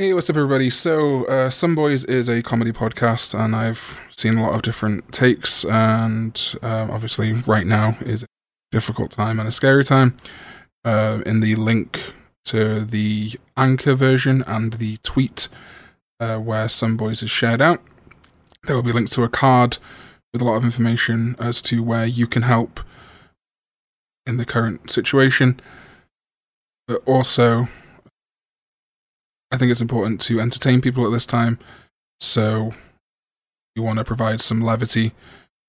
Hey, what's up, everybody? So, uh, Some Boys is a comedy podcast, and I've seen a lot of different takes. And um, obviously, right now is a difficult time and a scary time. Uh, in the link to the anchor version and the tweet uh, where Some Boys is shared out, there will be linked to a card with a lot of information as to where you can help in the current situation. But also, I think it's important to entertain people at this time. So we want to provide some levity.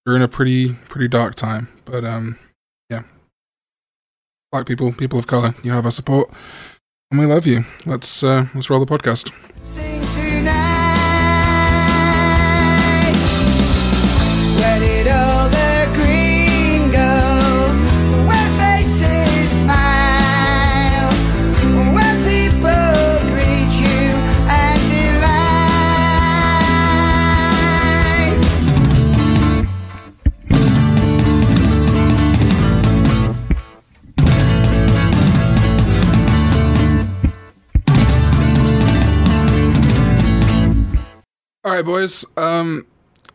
In a pretty pretty dark time, but um, yeah. Black people, people of color, you have our support, and we love you. Let's uh, let's roll the podcast. All right, boys. Um,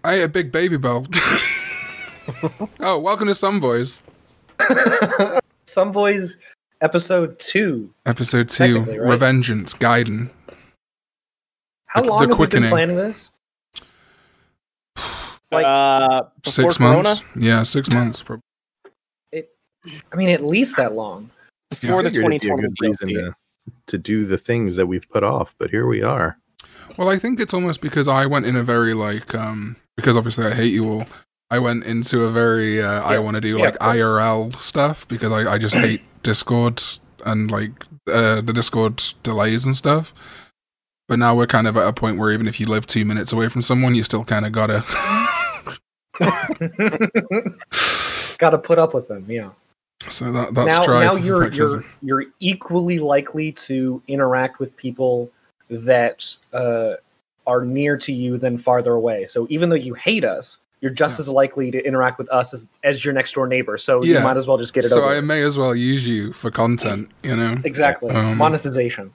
I ate a big Babybel. oh, welcome to Some Boys, Some Boys episode two. episode two, Technically, right? Revengeance, Gaiden. How The- long the have we quickening. been planning this? Like- uh, Six Corona? months. Yeah, six months. Probably. I mean, at least that long. Before the Figured it'd be a 2020 good reason to, to do the things that we've put off, but here we are. Well, I think it's almost because I went in a very like um because obviously I hate you all. I went into a very uh, I want to do yeah, like. IRL stuff because I I just hate Discord and like uh, the Discord delays and stuff. But now we're kind of at a point where even if you live two minutes away from someone, you still kind of gotta. Got to put up with them. Yeah. so that that's now, now you're you're you're equally likely to interact with people that uh, are near to you than farther away. So even though you hate us, you're just Yeah. as likely to interact with us as, as your next door neighbor. So Yeah. you might as well just get it So over. I may as well use you for content, you know. exactly Um, monetization.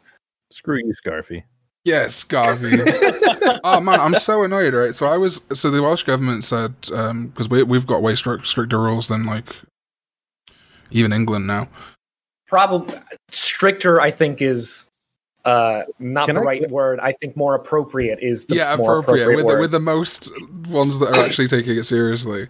Screw you, Scarfy. Yes, Garvey. oh man, I'm so annoyed. Right, so I was so the Welsh government said because we we've got way strict, stricter rules than like even England now. Probably stricter. I think is uh, not Can the I- right word. I think more appropriate is the yeah, more appropriate, with the, with the most ones that are actually taking it seriously.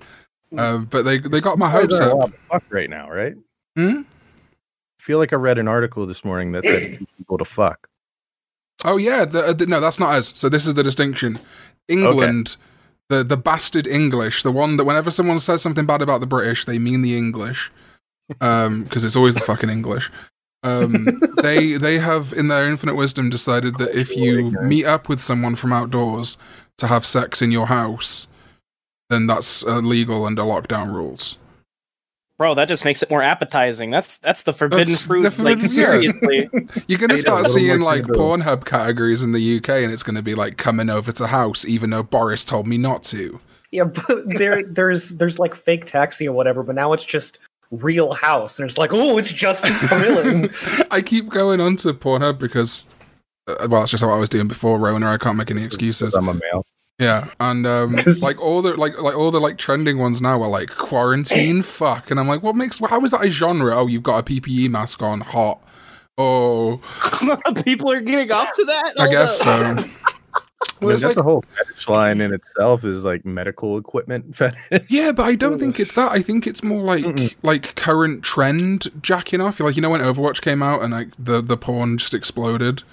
Um, but they they got my hopes up. fuck right now, right? Hmm? I feel like I read an article this morning that said people to fuck. Oh yeah, the, uh, the, no, that's not us. So this is the distinction. England, the the bastard English, the one that whenever someone says something bad about the British, they mean the English, um, because it's always the fucking English. Um, they they have in their infinite wisdom decided that if you meet up with someone from outdoors to have sex in your house, then that's uh, legal under lockdown rules. Bro, that just makes it more appetizing. That's that's the forbidden That's fruit. the forbidden- like yeah. seriously, You're gonna start seeing like tangible. Pornhub categories in the UK, and it's gonna be like coming over to house, even though Boris told me not to. Yeah, but there there's there's like fake taxi or whatever, but now it's just real house, and it's like, oh, it's just as thrilling. I keep going on to Pornhub because, uh, well, that's just what I was doing before Rona. I can't make any excuses. I'm a male. Yeah, and um, 'Cause- like all the like like all the like trending ones now are like quarantine fuck, and I'm like, what makes how is that a genre? Oh, you've got a PPE mask on, hot. Oh, people are getting off to that. I Hold guess up. so. I mean, Well, that's like, a whole fetish line in itself is like medical equipment fetish. yeah, but I don't think it's that. I think it's more like Mm-mm. like current trend jacking off. Like you know when Overwatch came out and like the the porn just exploded.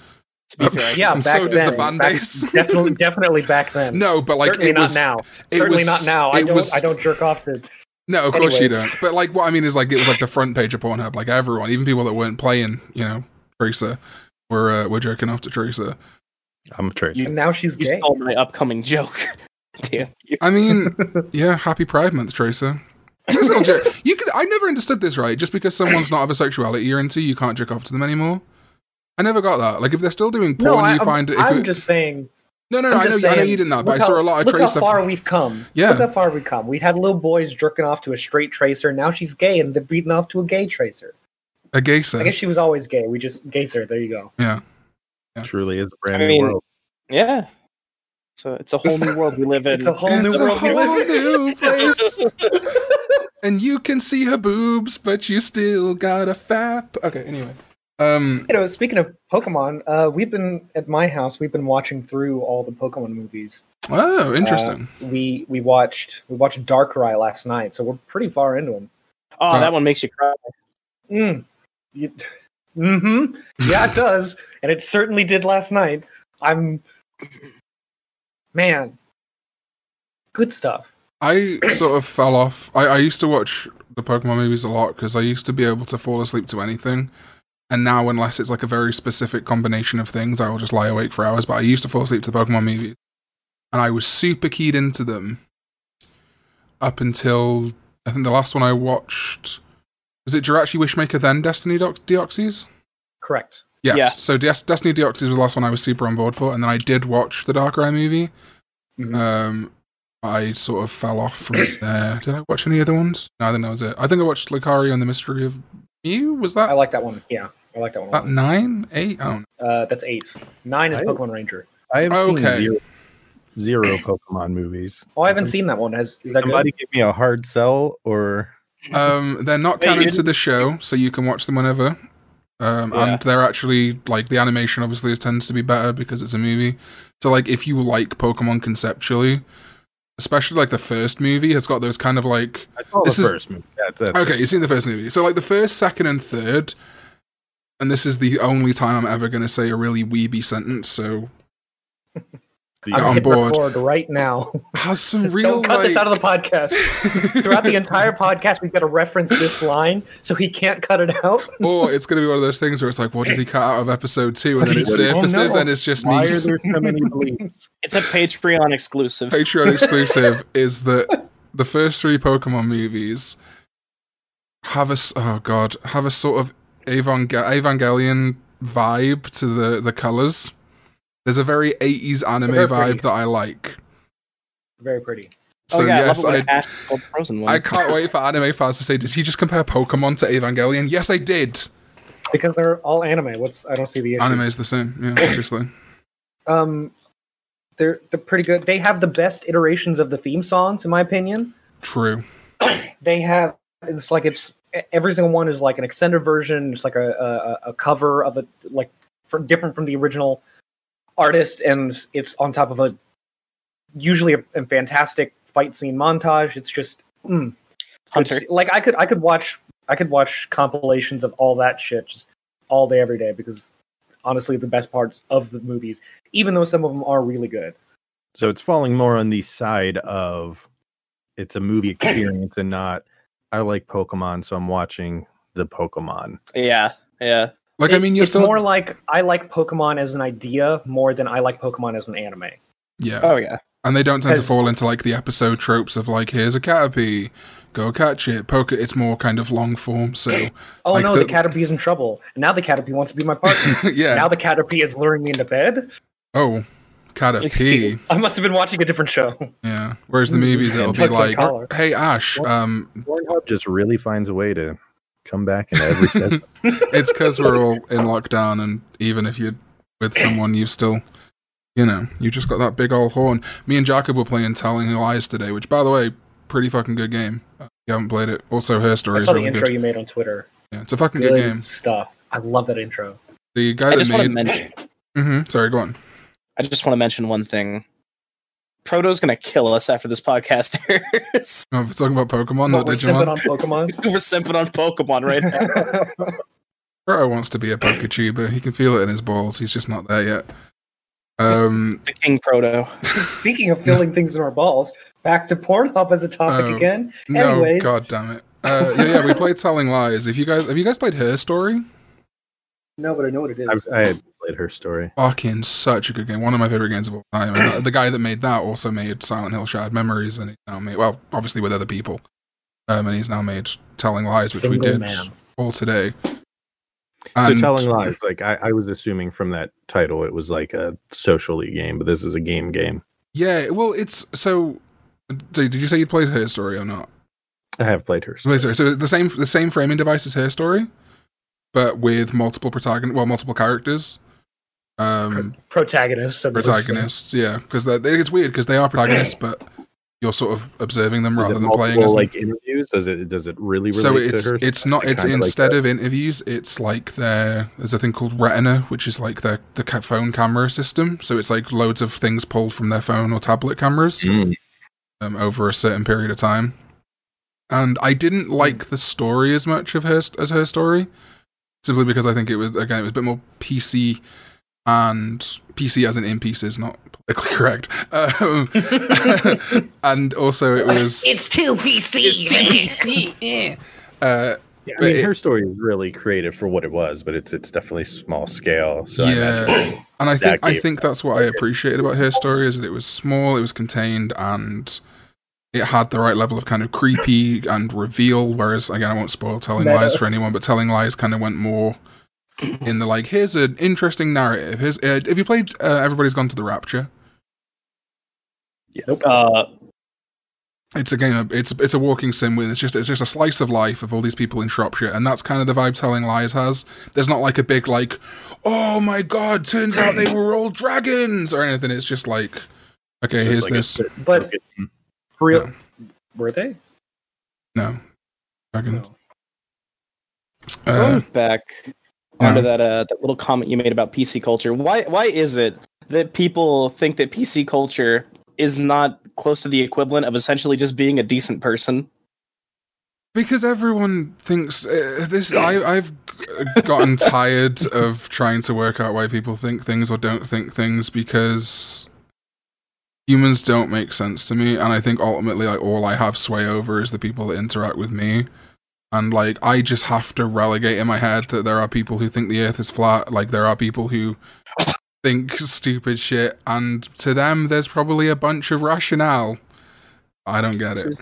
To be fair, yeah, And back so did the fan back- base. definitely, definitely back then. No, but like certainly it not now. it Certainly was- not now. I don't. was- I don't jerk off to. No, of course you don't. But like, what I mean is like it was like the front page of Pornhub. Like everyone, even people that weren't playing, you know, Tracer, were uh, were jerking off to Tracer. I'm a tracer. You- now she's you gay. stole my upcoming joke. Damn. you. I mean, yeah, happy Pride Month, Tracer. Just little jer- You could. I never understood this. Right, just because someone's not of a sexuality you're into, you can't jerk off to them anymore. I never got that. Like, if they're still doing porn, No, I, you find it. If I'm it- just saying. no, no, no. I'm know, just I know you didn't that, but I saw a lot of look Tracer. how far we've come. Yeah. Look how far we've come. We had little boys jerking off to a straight tracer. Now she's gay, and they're beating off to a gay tracer. a gay I guess she was always gay. We just gay her. There you go. Yeah. Truly is a brand I new mean, world. Yeah. It's a, it's a whole new world we live in. It's a whole new It's a world we whole live in. new place. and you can see her boobs, but you still got a fap. Okay, anyway. Um, You know, speaking of Pokemon, uh, we've been at my house. We've been watching through all the Pokemon movies. oh, interesting. Uh, we we watched we watched Darkrai last night, so we're pretty far into them. oh, that one makes you cry. Mm. You, mm-hmm. Yeah, it does, and it certainly did last night. I'm, man, good stuff. I sort of fell off. I, I used to watch the Pokemon movies a lot because I used to be able to fall asleep to anything. And now, unless it's like a very specific combination of things, I will just lie awake for hours. But I used to fall asleep to the Pokemon movies. And I was super keyed into them up until I think the last one I watched was it Jirachi Wishmaker then Destiny Deox- Deoxys? Correct. Yes. Yeah. So Des- Destiny Deoxys was the last one I was super on board for, and then I did watch the Darkrai movie. Mhm. Um, I sort of fell off from there. Did I watch any other ones? No, I think that was it. I think I watched Lucario and the Mystery of Mew. Was that? I like that one. Yeah, I like that one. a that nine, eight? I. Uh, that's eight. Nine is I- Pokemon Ranger. I have Okay. seen zero, zero Pokemon movies. Oh, I haven't seen that one. Has is that Somebody good? give me a hard sell or Um, they're not Wait, canon to the show, so you can watch them whenever. Um, Yeah. and they're actually like the animation obviously tends to be better because it's a movie. So like if you like Pokemon conceptually, especially like the first movie has got those kind of like I saw This the is- first movie. That's, that's Okay, you've seen the first movie. So like the first, second, and third, and this is the only time I'm ever going to say a really weeby sentence. So the- I'm I'm on board. record right now. has some real Don't cut like, this out of the podcast. Throughout the entire podcast, we've got to reference this line, so he can't cut it out. or it's going to be one of those things where it's like, what did he cut out of episode two, and then it Oh, surfaces, no. and it's just Why me. are there so many bleeps? It's a Patreon exclusive. Patreon exclusive is that the first three Pokemon movies have a s- oh god have a sort of Evang- Evangelion vibe to the the colors. There's a very 80s anime pretty. vibe that I like. Very pretty. So oh yeah, yes, I I it when Ash is called the frozen one. I can't wait for anime fans to say, "Did he just compare Pokemon to Evangelion?" Yes, I did. Because they're all anime. What's I don't see the issue. Anime is the same, yeah, obviously. Um, they're they're pretty good. They have the best iterations of the theme songs, in my opinion. True. They have it's like it's every single one is like an extended version. It's like a a, a cover of a like from different from the original artist, and it's on top of a usually a, a fantastic fight scene montage. It's just mm, Hunter. It's- like I could I could watch I could watch compilations of all that shit just all day every day because honestly the best parts of the movies, even though some of them are really good. So it's falling more on the side of it's a movie experience and not I like Pokemon, so I'm watching the Pokemon. Yeah, yeah. Like, I mean, you're it's still, more like I like Pokemon as an idea more than I like Pokemon as an anime. yeah. Oh yeah. And they don't tend to fall into like the episode tropes of like, here's a Caterpie, go catch it, poke it. It's more kind of long form. So, Oh Like no, the- the, Caterpie's in trouble. And now the Caterpie wants to be my partner. yeah. Now the Caterpie is luring me into bed. oh, Caterpie. I must have been watching a different show. Yeah. Whereas the movies, it'll be like, hey, Ash, um, Pornhub just really finds a way to come back in every set. it's because we're all in lockdown. And even if you're with someone, you've still, you know, you just got that big old horn. Me and Jacob were playing Telling Lies today, which, by the way, pretty fucking good game. Uh, If you haven't played it. Also, her I story is saw the intro good. you made on Twitter. Yeah, it's a fucking Good good game. stuff. I love that intro. The guy I that just want to made. mention. hmm Sorry, go on. I just want to mention one thing. Proto's gonna kill us after this podcast airs. Oh, we're talking about Pokemon, What, not we're simping Digimon. on Pokemon. We're simping on Pokemon right now. Proto wants to be a Poketuber. He can feel it in his balls. He's just not there yet. Um, the King Proto. Speaking of filling things in our balls, back to Pornhub as a topic Oh. again. no, Anyways. god damn it. Uh, yeah, yeah, we played Telling Lies. If you guys, have you guys played Her Story? No, but I know what it is. I've, I had played her story. Fucking such a good game. One of my favorite games of all time. And the, the guy that made that also made Silent Hill Shattered Memories, and he's now made well, obviously with other people. Um, and he's now made Telling Lies, which we did man. all today. So telling lies, like I, I was assuming from that title, it was like a socially game, but this is a game game. Yeah, well, it's so. Did did you say you played Her Story or not? I have played her. Story. sorry. So the same the same framing device as Her Story, but with multiple protagon well multiple characters. Um, protagonists. of the story. protagonists. Yeah, because it's weird because they are protagonists, but you're sort of observing them rather it than playing as multiple, them. like interviews? Does it does it really relate so it's to her? it's not it's kinda like instead of interviews it's like their there's a thing called retina which is like their the phone camera system so it's like loads of things pulled from their phone or tablet cameras Mm. um, over a certain period of time and i didn't like the story as much of her as her story simply because i think it was again it was a bit more pc and pc as an in piece is not politically correct um, and also it was It's two PC. uh, I But mean, it- her story is really creative for what it was, but it's it's definitely small scale. So yeah, imagine and I think I think that's what I appreciated about her story is that it was small, it was contained, and it had the right level of kind of creepy and reveal. Whereas again, I won't spoil telling Meta. lies for anyone, but telling lies kind of went more in the like, here's an interesting narrative. Here's uh, have you played uh, Everybody's Gone to the Rapture? yes. Uh, It's a game. Of, it's it's a walking sim with it's just it's just a slice of life of all these people in Shropshire, and that's kind of the vibe Telling Lies has. There's not like a big like, oh my god, turns out they were all dragons or anything. It's just like, okay, It's here's like this. certain But- circuit. For real, Yeah. were they? No, dragons. No. Uh, going back yeah. Onto that uh, that little comment you made about PC culture. Why why is it that people think that PC culture is not close to the equivalent of essentially just being a decent person? because everyone thinks uh, this. I I've gotten tired of trying to work out why people think things or don't think things because humans don't make sense to me, and I think ultimately, like all I have sway over is the people that interact with me. And like I just have to relegate in my head that there are people who think the earth is flat, like there are people who think stupid shit, and to them there's probably a bunch of rationale. I don't get it.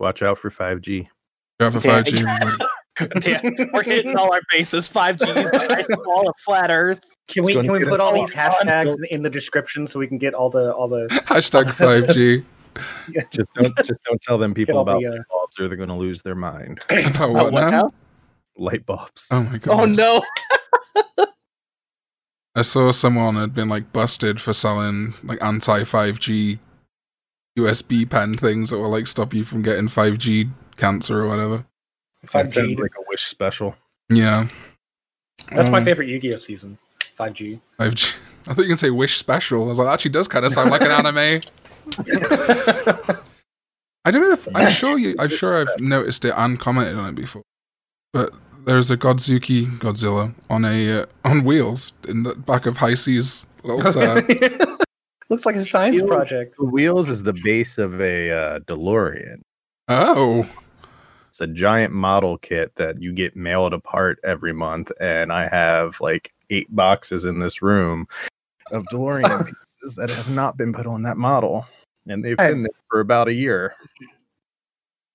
Watch out for 5G. Go for 5G, we're hitting all our bases. Five Gs, ice wall, a flat Earth. Can we gonna can we put all all these hashtags in, in the description so we can get all the all the Hashtag 5G. Just don't just don't tell them people about the, uh, light bulbs or they're going to lose their mind. About what, what now? now? Light bulbs. Oh my god. Oh no! I saw someone had been like busted for selling like anti 5G USB pen things that will like stop you from getting 5G cancer or whatever. 5G like a wish special. Yeah. That's my Um, favorite Yu-Gi-Oh season. Five G. 5G. I thought you can say Wish Special. I was like, that actually does kind of sound like an anime. I don't know if I'm sure you. I'm sure I've noticed it and commented on it before. But there's a Godzuki Godzilla on a uh, on wheels in the back of High Seas little set. Looks like a science Wheels- project. The wheels is the base of a uh, DeLorean. oh, It's a giant model kit that you get mailed apart every month, and I have like eight boxes in this room of DeLorean pieces that have not been put on that model, and they've Hey. been there for about a year.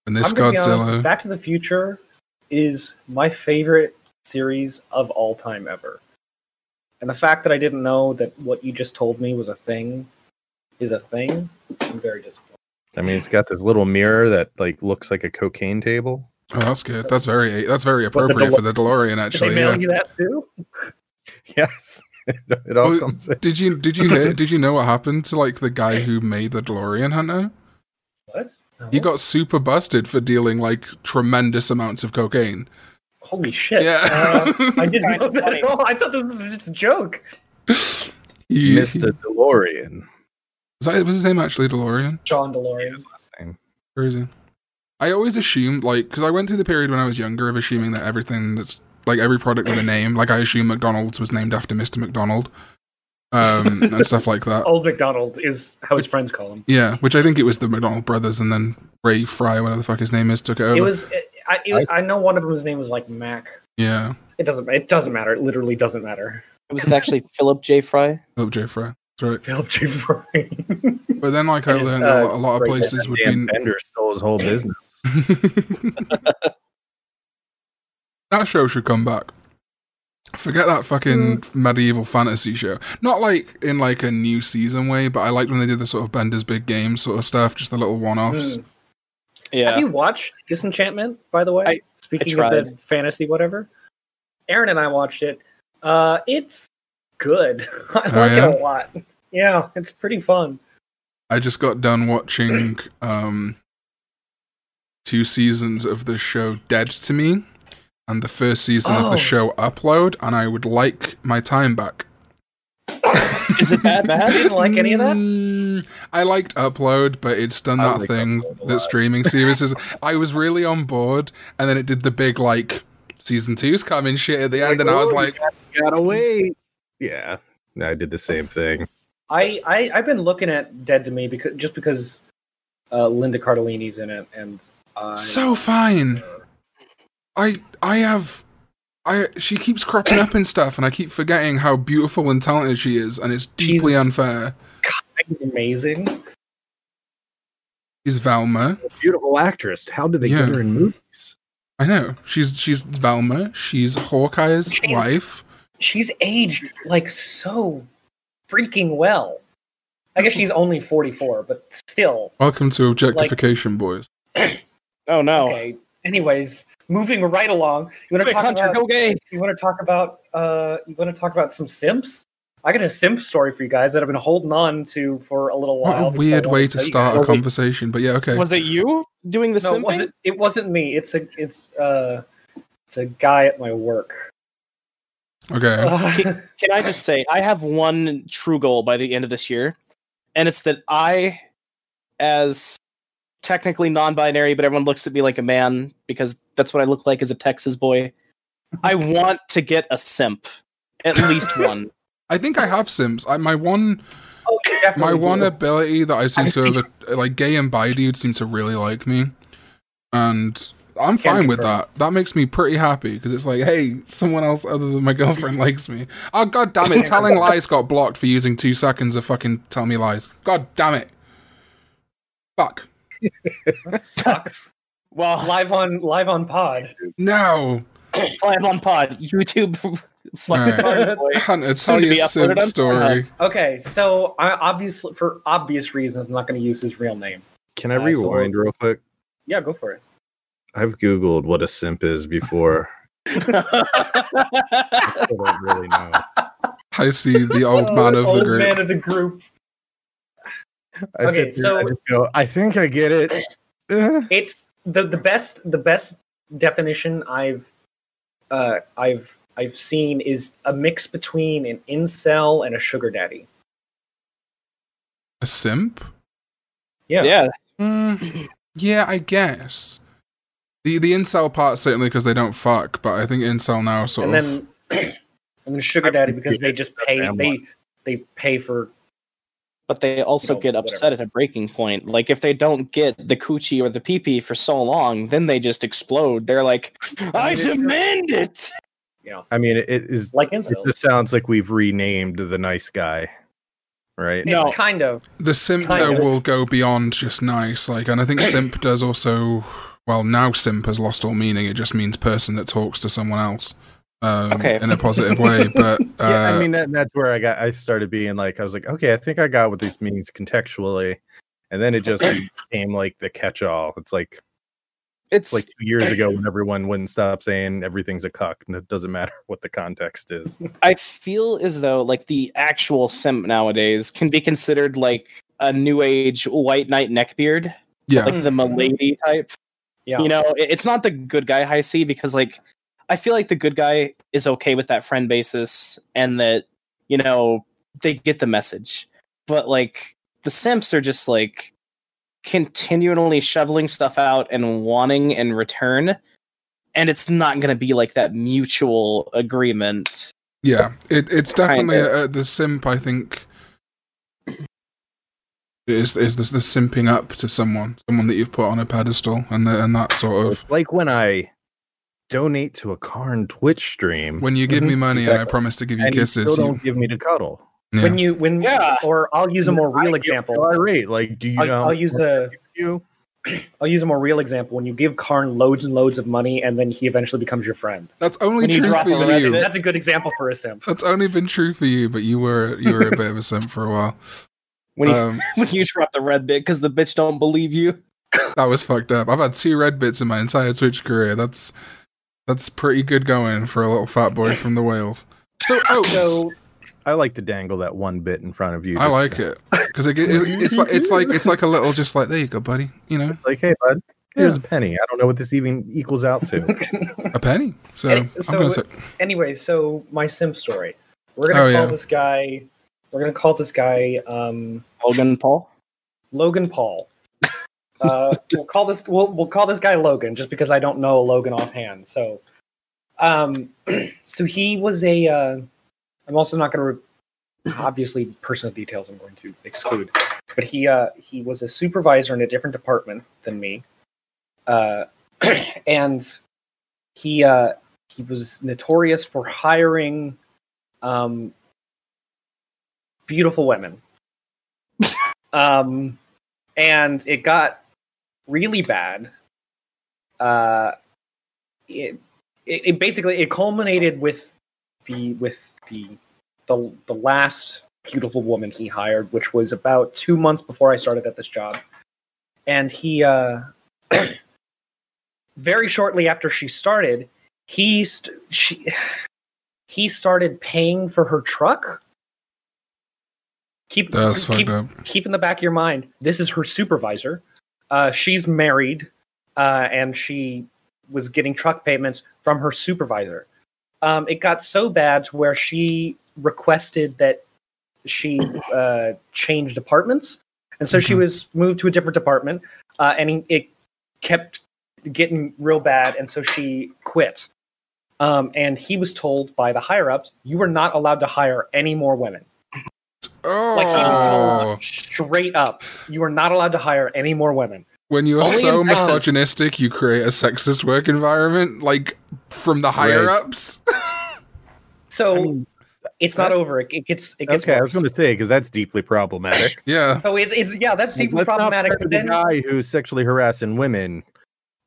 and this I'm gonna honest. Back to the Future is my favorite series of all time ever. And the fact that I didn't know that what you just told me was a thing is a thing, I'm very disappointed. I mean, it's got this little mirror that like looks like a cocaine table. Oh, that's good. That's very that's very But the appropriate Delo- for the DeLorean. Did they Actually, mail yeah. you that too? Yes, it all Well, comes. In. Did you did you hear, did you know what happened to like the guy who made the DeLorean Hunter? What? No. He got super busted for dealing like tremendous amounts of cocaine. Holy shit. Yeah. Uh, I didn't know that at all. I thought this was just a joke. He, Mr. DeLorean. Was, that, was his name actually DeLorean? John DeLorean. His last name. Crazy. I always assumed, like, because I went through the period when I was younger of assuming that everything that's, like, every product with a name, like, I assume McDonald's was named after Mr. McDonald, um, and stuff like that. Old McDonald is how his friends call him. Yeah, which I think it was the McDonald brothers, and then Ray Fry, whatever the fuck his name is, took it over. It was. I, it, I know one of them's name was like Mac. yeah, It doesn't. It doesn't matter. It literally doesn't matter. It was it actually Philip J. Fry? Philip J. Fry. That's right. Philip J. Fry. But then, like, I learned uh, a, lot, of places would Dan be. Bender stole his whole business. that show should come back. Forget that fucking medieval fantasy show. Not like in like a new season way, but I liked when they did the sort of Bender's Big Game sort of stuff, just the little one-offs. Mm. Yeah. Have you watched Disenchantment? By the way, I- speaking I of the fantasy, whatever. Aaron and I watched it. Uh, it's good. I Oh, like yeah? it a lot. Yeah, it's pretty fun. I just got done watching um two seasons of the show Dead to Me and the first season of Oh. the show Upload, and I would like my time back. Is it that I bad? didn't like any of that. Mm, I liked Upload, but it's done I that like thing that streaming series is. I was really on board, and then it did the big like season two's coming shit at the end, and I was "Oh, like, gotta wait. Yeah, I did the same thing. I, I I've been looking at Dead to Me because just because uh, Linda Cardellini's in it, and I, so fine. I I have I she keeps cropping up and stuff, and I keep forgetting how beautiful and talented she is, and it's deeply She's- unfair. amazing. She's Velma. Beautiful actress. How did they Yeah. get her in movies? I know she's she's Valma. She's Hawkeye's She's- wife. She's aged like so freaking well. I guess she's only forty four, but still. Welcome to objectification, boys. Oh no. Okay. Anyways, moving right along. You want to talk Hunter, about? go gay. You want to talk about? Uh, you want to talk about some simps? I got a simp story for you guys that I've been holding on to for a little while. What while. a weird way to tell start a conversation, but yeah, okay. Was it you doing the No, it simping? wasn't. It wasn't me. It's a. It's uh. It's a guy at my work. Okay. Can I just say I have one true goal by the end of this year, and it's that I, as technically non-binary, but everyone looks at me like a man because that's what I look like as a Texas boy. I want to get a simp, at least one. I think I have Sims. I, my one Oh, you definitely my one do. ability that I seem I to see. have, like gay and bi dudes seem to really like me, and I'm fine with that. That makes me pretty happy because it's like, hey, someone else other than my girlfriend likes me. Oh god damn it! Telling lies got blocked for using two seconds of fucking tell me lies. God damn it! Fuck. That sucks. Well, live on live on pod. No, live on pod, YouTube flex Alright. party boy. Hunter, Soon tell your be uploaded simp story. Okay, so I obviously for obvious reasons I'm not going to use his real name. Can I Uh, so- rewind real quick? Yeah, go for it. I've googled what a simp is before. I don't really know. I see the old man of the group. man of the group. I Okay, sit there, I so- just go. I think I get it. Eh. It's the the best the best definition I've uh I've I've seen is a mix between an incel and a sugar daddy. A simp? Yeah. yeah, Mm, yeah, I guess. The the incel part certainly because they don't fuck, but I think incel now sort And of. then and then sugar daddy because they just pay they they pay for but they also You know, get upset at a breaking point. Like if they don't get the coochie or the pee for so long, then they just explode. They're like, "I demand it." Yeah. I mean, it, it is. like It just sounds like we've renamed the nice guy, right? Yeah, No. kind of. The simp Kind though of. will go beyond just nice, like, and I think simp does also. Well, now simp has lost all meaning. It just means person that talks to someone else, um, Okay. in a positive way. But uh, yeah, I mean that, that's where I got. I started being like, I was like, okay, I think I got what this means contextually, and then it just became like the catch-all. It's like It's like two years ago when everyone wouldn't stop saying everything's a cuck, and it doesn't matter what the context is. I feel as though like the actual simp nowadays can be considered like a new age white knight neckbeard, yeah, like the milady type. Yeah. You know, it's not the good guy high C because like I feel like the good guy is okay with that friend basis and that you know they get the message, but like the simps are just like continually shoveling stuff out and wanting in return. And it's not going to be like that mutual agreement. yeah, it, it's definitely Kinda. uh, the simp. I think is is the, the simping up to someone, someone that you've put on a pedestal, and the, and that sort of. It's like when I donate to a Karn Twitch stream, When you give me Mhm, money and I promise to give you and you kisses, still don't give me to cuddle. yeah. When you when Yeah. or I'll use a more real get example. so irate. Like, do you I'll, know? I'll use a you. I'll use a more real example. When you give Karn loads and loads of money, and then he eventually becomes your friend. That's only When true drop for you. Reddit- That's a good example for a simp. That's only been true for you, but you were you were a bit of a simp for a while. When you Um, when you drop the red bit because the bitch don't believe you. that was fucked up. I've had two red bits in my entire Twitch career. That's that's pretty good going for a little fat boy from the Wales. So oh, So I like to dangle that one bit in front of you. I like to- it because it, it, it's like it's like it's like a little just like there you go, buddy. You know, It's like, hey, bud, here's a penny. I don't know what this even equals out to. a penny. So, Hey, I'm so- gonna say anyway, so my sim story. We're gonna Oh, call yeah. this guy. We're gonna call this guy um, Logan Paul. Logan Paul. Uh, we'll call this. We'll, we'll call this guy Logan, just because I don't know Logan offhand. So, um, so he was a. Uh, I'm also not going to. Obviously, personal details I'm going to exclude, but he uh, he was a supervisor in a different department than me, uh, and he uh, he was notorious for hiring um, beautiful women. um, and it got really bad. Uh, it, it, it basically it culminated with the with the the the last beautiful woman he hired, which was about two months before I started at this job, and he uh, very shortly after she started, he st- she he started paying for her truck. Keep keep, keep in the back of your mind, this is her supervisor. Uh, she's married, uh, and she was getting truck payments from her supervisor. Um, it got so bad to where she requested that she uh, change departments, and so she Mhm. was moved to a different department, uh, and he, it kept getting real bad, and so she quit. Um, and he was told by the higher ups, "You are not allowed to hire any more women." Like he was Oh, told straight up, you are not allowed to hire any more women. when you're Only so misogynistic, you create a sexist work environment, like from the higher Right. ups. So I mean, it's not over. It, it gets it gets okay, I was going to say because that's deeply problematic. yeah, So it's it's yeah, that's Like, deeply let's not problematic. fire But the guy who's sexually harassing women.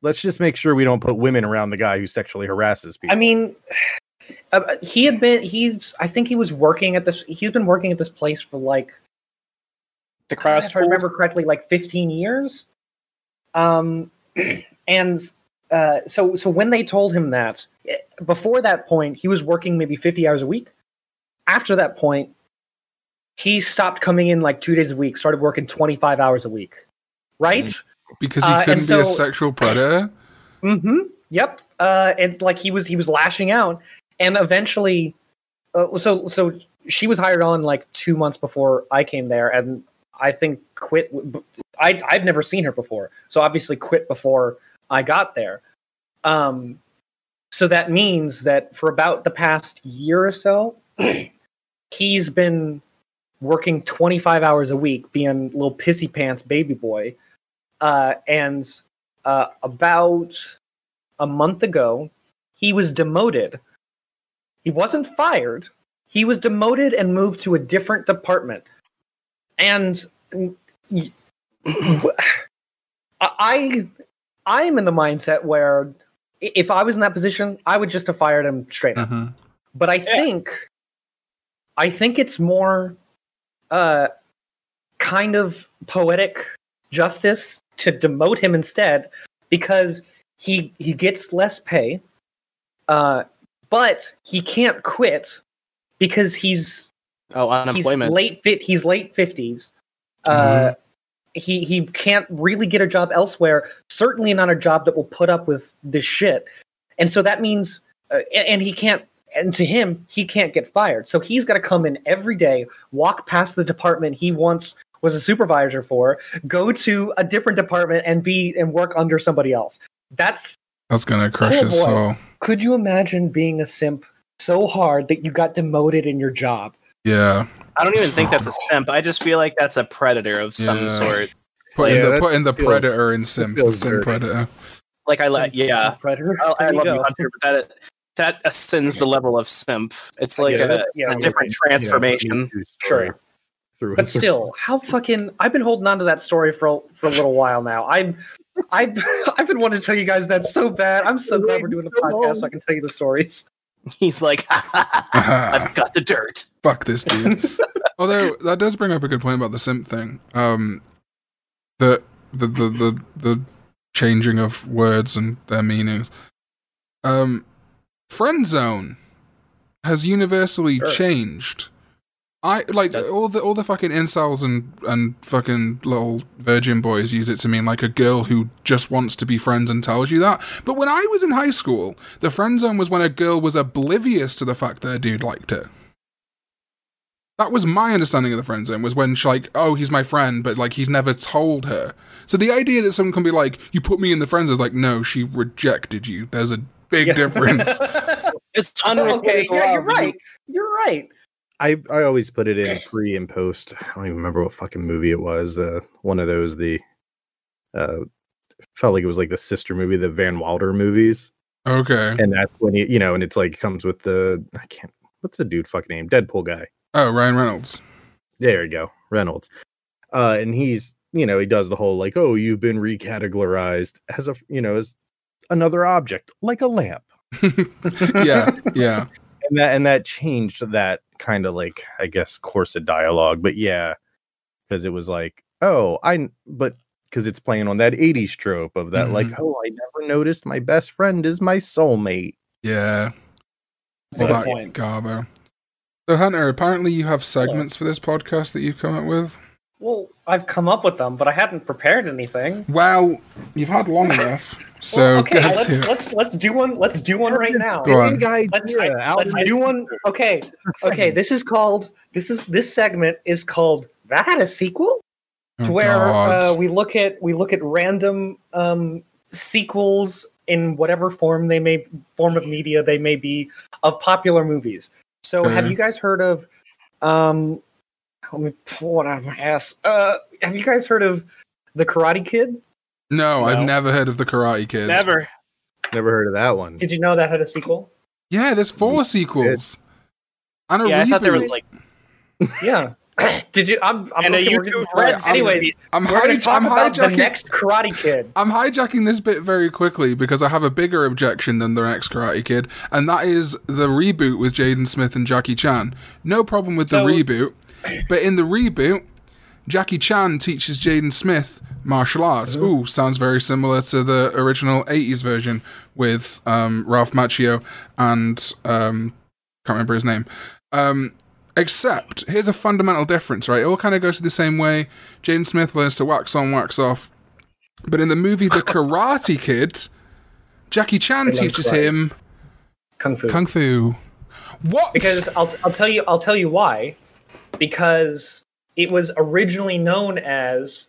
Let's just make sure we don't put women around the guy who sexually harasses people. I mean, uh, he had been he's I think he was working at this. He's been working at this place for like The cross if I remember correctly, like 15 years. Um, and uh, so so when they told him that, eh, before that point, he was working maybe 50 hours a week. After that point, he stopped coming in like two days a week, started working 25 hours a week. Right? because he Uh, couldn't be a sexual predator. Mm-hmm. Yep. Uh, and like he was he was lashing out, and eventually, uh, so so she was hired on like two months before I came there, and I think quit. I I've never seen her before, so obviously quit before I got there. Um, so that means that for about the past year or so, he's been working 25 hours a week, being little pissy pants baby boy, uh, and uh, about a month ago, he was demoted. He wasn't fired. He was demoted and moved to a different department. And I I am in the mindset where if I was in that position, I would just have fired him straight up. Mhm. But I think, I think it's more, uh, kind of poetic justice to demote him instead because he he gets less pay, uh, but he can't quit because he's Oh, unemployment. he's late fit. He's late 50s Uh, he he can't really get a job elsewhere. Certainly not a job that will put up with this shit. And so that means, uh, and, and he can't. And to him, he can't get fired. So he's got to come in every day, walk past the department he once was a supervisor for, go to a different department and be and work under somebody else. That's That's gonna crush Oh, his boy. soul. could you imagine being a simp so hard that you got demoted in your job? Yeah, I don't even think that's a simp. I just feel like that's a predator of some Yeah. sort. put Yeah, in the that put in the feels- predator in simp, the feels sim dirty. predator. Like I let, yeah. predator. Oh, I, I love you, go. Hunter, but that that ascends the level of simp. It's like Yeah, a, that- yeah, a different transformation. Sure. Through But still, how fucking I've been holding on to that story for a, for a little while now. I'm I've I've been wanting to tell you guys that so bad. I'm so glad we're doing the podcast so I can tell you the stories. He's like, I've got the dirt. Fuck this dude. Although that does bring up a good point about the simp thing. Um, the the the the, the changing of words and their meanings. Um, friend zone has universally Sure. changed I like Does- all the all the fucking incels and and fucking little virgin boys use it to mean like a girl who just wants to be friends and tells you that. But when I was in high school, the friend zone was when a girl was oblivious to the fact that a dude liked her. That was my understanding of the friend zone was when she like, oh, he's my friend, but like he's never told her. So the idea that someone can be like, you put me in the friend zone is like, no, she rejected you. There's a big Yeah. difference. It's unrecorded okay, yeah, you're right. You're right. I I always put it in pre and post. I don't even remember what fucking movie it was. Uh, one of those the uh felt like it was like the sister movie, the Van Wilder movies, okay. and that's when he, you know, and it's like comes with the I can't. What's the dude fucking name? Deadpool guy. Oh, Ryan Reynolds. There you go, Reynolds. Uh, and he's you know he does the whole like oh you've been recategorized as a you know as another object like a lamp yeah, yeah. And that and that changed that kind of like I guess course of dialogue. But yeah, because it was like, oh, I but because it's playing on that 80s trope of that, like, mm-hmm. oh, I never noticed my best friend is my soulmate. Yeah. That's a All good point. garbo. So Hunter, apparently you have segments for this podcast that you've come up with. Well, I've come up with them, but I hadn't prepared anything. Well, you've had long enough, so well, okay, let's to let's let's do one. Let's do one right now. Go on. Big idea. Let's, out let's do one. Okay, okay. This is called. This is this segment is called. That had a sequel. Oh, where uh, we look at we look at random um, sequels in whatever form they may form of media they may be of popular movies. So have you guys heard of um let me pull it out of my ass. Uh have you guys heard of The Karate Kid? no, I've never heard of the Karate Kid. Never. Never heard of that one. Did you know that had a sequel? Yeah, there's four sequels. And a Yeah, I thought there was like Yeah. Did you I'm, I'm and a YouTube gonna- Red anyways, series. I'm, we're gonna hij- talk I'm about the next Karate Kid. I'm hijacking this bit very quickly because I have a bigger objection than the next Karate Kid, and that is the reboot with Jaden Smith and Jackie Chan. No problem with the reboot, but in the reboot, Jackie Chan teaches Jaden Smith martial arts. Ooh, sounds very similar to the original 80s version with um, Ralph Macchio and um, can't remember his name. Um, except here's a fundamental difference, right? It all kind of goes the same way. Jaden Smith learns to wax on, wax off. But in the movie The Karate Kid, Jackie Chan They teaches karate. him Kung Fu. kung fu. What? because I'll I'll tell you I'll tell you why. Because it was originally known as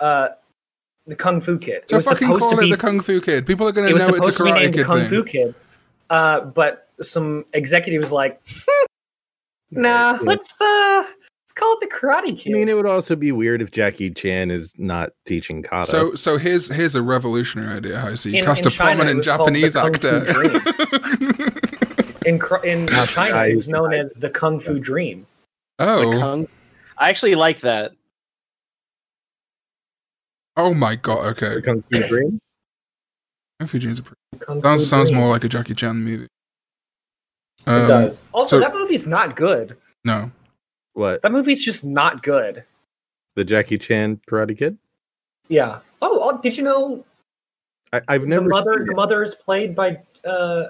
uh, the Kung Fu Kid. It so was fucking supposed call to it be the kung fu kid. People are going it to was know it's a supposed to be named the Kid Kung thing. Fu Kid. Uh, but some executives like, nah, let's uh, let's call it the Karate Kid. I mean, it would also be weird if Jackie Chan is not teaching kata. So, so here's here's a revolutionary idea. I see. In- Cast in a China, prominent it was called the Japanese actor. in in China, shy. it was known as the Kung Fu Dream. The oh, Kung. I actually like that. oh my god. Okay, Kung Fu Dream. Kung Fu Dream's a pretty- Kung Fu sounds sounds Dream. more like a Jackie Chan movie. It Um, does. Also, so- that movie's not good. No, What That movie's just not good. the Jackie Chan Karate Kid? Yeah. Oh, oh, did you know I, I've never the mother? seen The it. mother is played by. Uh,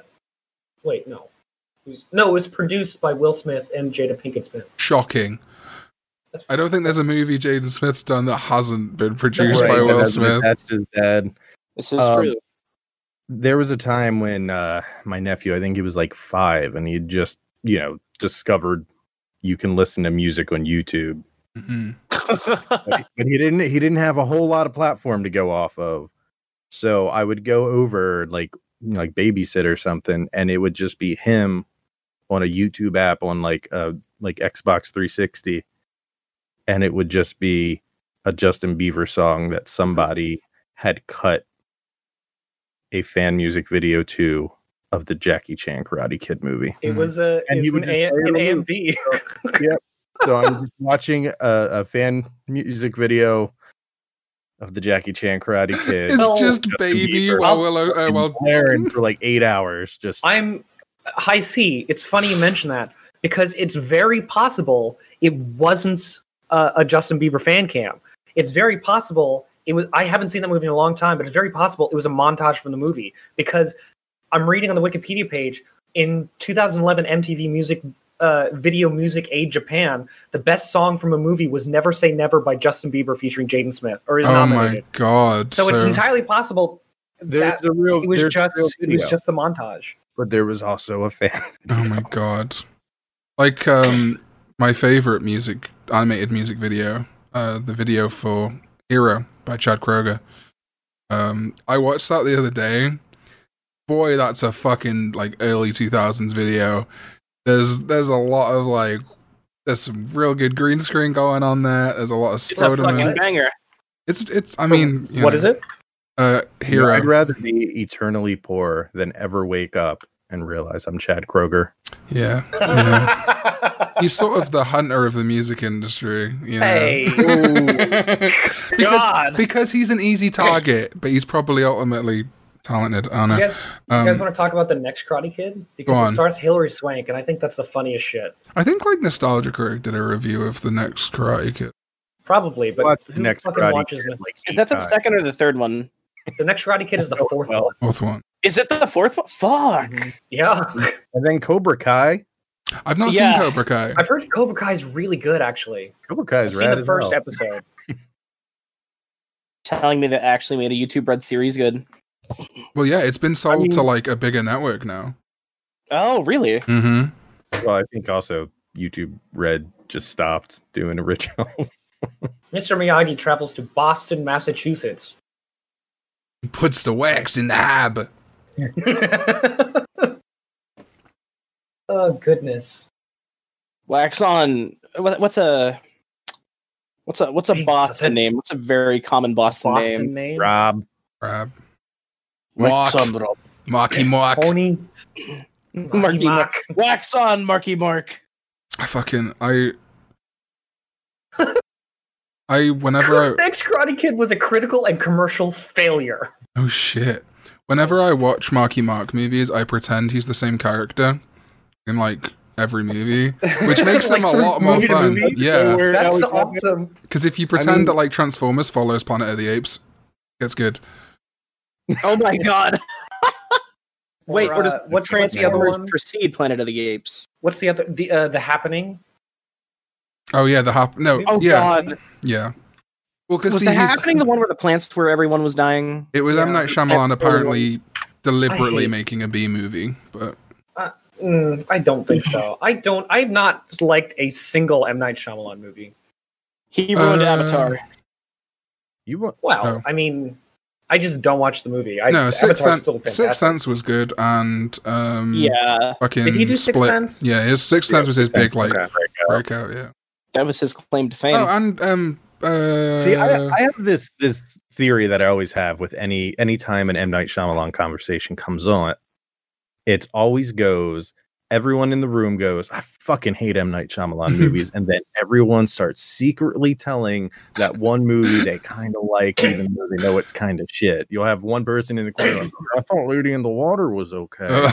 wait, no. Who's- No, it was produced by Will Smith and Jada Pinkett Smith. shocking. I don't think there's a movie Jaden Smith's done that hasn't been produced right, by Will Smith. That's his dad. This is Um, true. there was a time when uh my nephew i think he was like five and he just you know discovered you can listen to music on youtube Mhm. but but he didn't he didn't have a whole lot of platform to go off of so i would go over like like babysit or something and it would just be him on a youtube app on like uh like xbox 360 and it would just be a justin bieber song that somebody had cut a fan music video to of the jackie chan karate kid movie It Mhm. was a And he it's would an, just a, play it an on loop. AMV. so I'm just watching a, a fan music video of the Jackie Chan Karate Kid. It's Well, just baby Bieber. while Willow, uh, while blaring for like eight hours. Just I'm high C. It's funny you mention that because it's very possible it wasn't uh, a Justin Bieber fan cam. It's very possible it was. I haven't seen that movie in a long time, but it's very possible it was a montage from the movie because I'm reading on the Wikipedia page in 2011 MTV Music uh, Video Music Aid Japan, the best song from a movie was "Never Say Never" by Justin Bieber featuring Jaden Smith, or is Oh nominated. my god! So, it's entirely possible There's that a real. it was there's a just it was just the montage. But there was also a fan. Oh my god! Like um, my favorite music animated music video, uh, the video for "Hero" by Chad Kroeger. Um, I watched that the other day. Boy, that's a fucking like early two thousands video. There's there's a lot of like there's some real good green screen going on there. There's a lot of It's a fucking banger. It's it's I mean you what know, is it? Uh, Hero. I'd rather be eternally poor than ever wake up and realize I'm Chad Kroeger. Yeah, yeah. He's sort of the hunter of the music industry. You know? Hey. because God. because he's an easy target, but he's probably ultimately talented. I don't You know. guys, you guys Um, want to talk about the next Karate Kid? Because Go it on. stars Hilary Swank, and I think that's the funniest shit. I think like Nostalgia Critic did a review of the next Karate Kid. Probably, but Watch who next fucking Karate watches Kid, like, Is that the second or the third one? The next Karate Kid is the fourth Well, one. Fourth one. Is it the fourth one? Fuck. Yeah, And then Cobra Kai. I've not Yeah. seen Cobra Kai. I've heard Cobra Kai is really good. Actually, Cobra Kai I've is seen rad the as first hell. episode. Telling me that actually made a YouTube Red series good. Well, yeah, it's been sold to mean- like a bigger network now. Oh, really? Mm-hmm. Well, I think also YouTube Red just stopped doing originals. Mr. Miyagi travels to Boston, Massachusetts. Puts the wax in the hab. oh goodness! Wax on. What's a what's a what's a Hey, Boston that's- name? What's a very common Boston, Boston name? name. Rob. Crab. Wax Walk. on, bro. Marky Mark. Tony. Marky Mark. Wax on, Marky Mark. I fucking I. I whenever I Next Karate Kid was a critical and commercial failure. oh shit. Whenever I watch Marky Mark movies, I pretend he's the same character in like every movie, which makes them a lot more fun. movie? Yeah, That's awesome. because if you pretend mean- that like Transformers follows Planet of the Apes, it's good. Oh my god. Wait, Or, or does uh, what's- what's the other Transformers one? precede Planet of the Apes? What's the other? The uh, the happening. Oh yeah, the hop. No, Oh yeah, god. yeah. Well, because Was see, the he's- happening the one where the plants where everyone was dying? it was M Yeah. Night Shyamalan apparently deliberately making a B movie, but Mm, I don't think so. I don't. I've not liked a single M Night Shyamalan movie. He ruined Uh, Avatar. You want Well, No. I mean, I just don't watch the movie. I, no, Sixth Avatar's Sense. still Sixth fantastic. Sense was good, and um, Yeah, fucking Did he do Sixth. Sense? Yeah, his Sixth Sense was his big like Okay. breakout. Yeah. That was his claim to fame. Oh, and um, uh, See, I, I have this this theory that I always have with any any time an M Night Shyamalan conversation comes on. It always goes. Everyone in the room goes, "I fucking hate M Night Shyamalan movies," and then everyone starts secretly telling that one movie they kind of like, even though they know it's kind of shit. You'll have one person in the corner like, "I thought Lady in the Water was okay."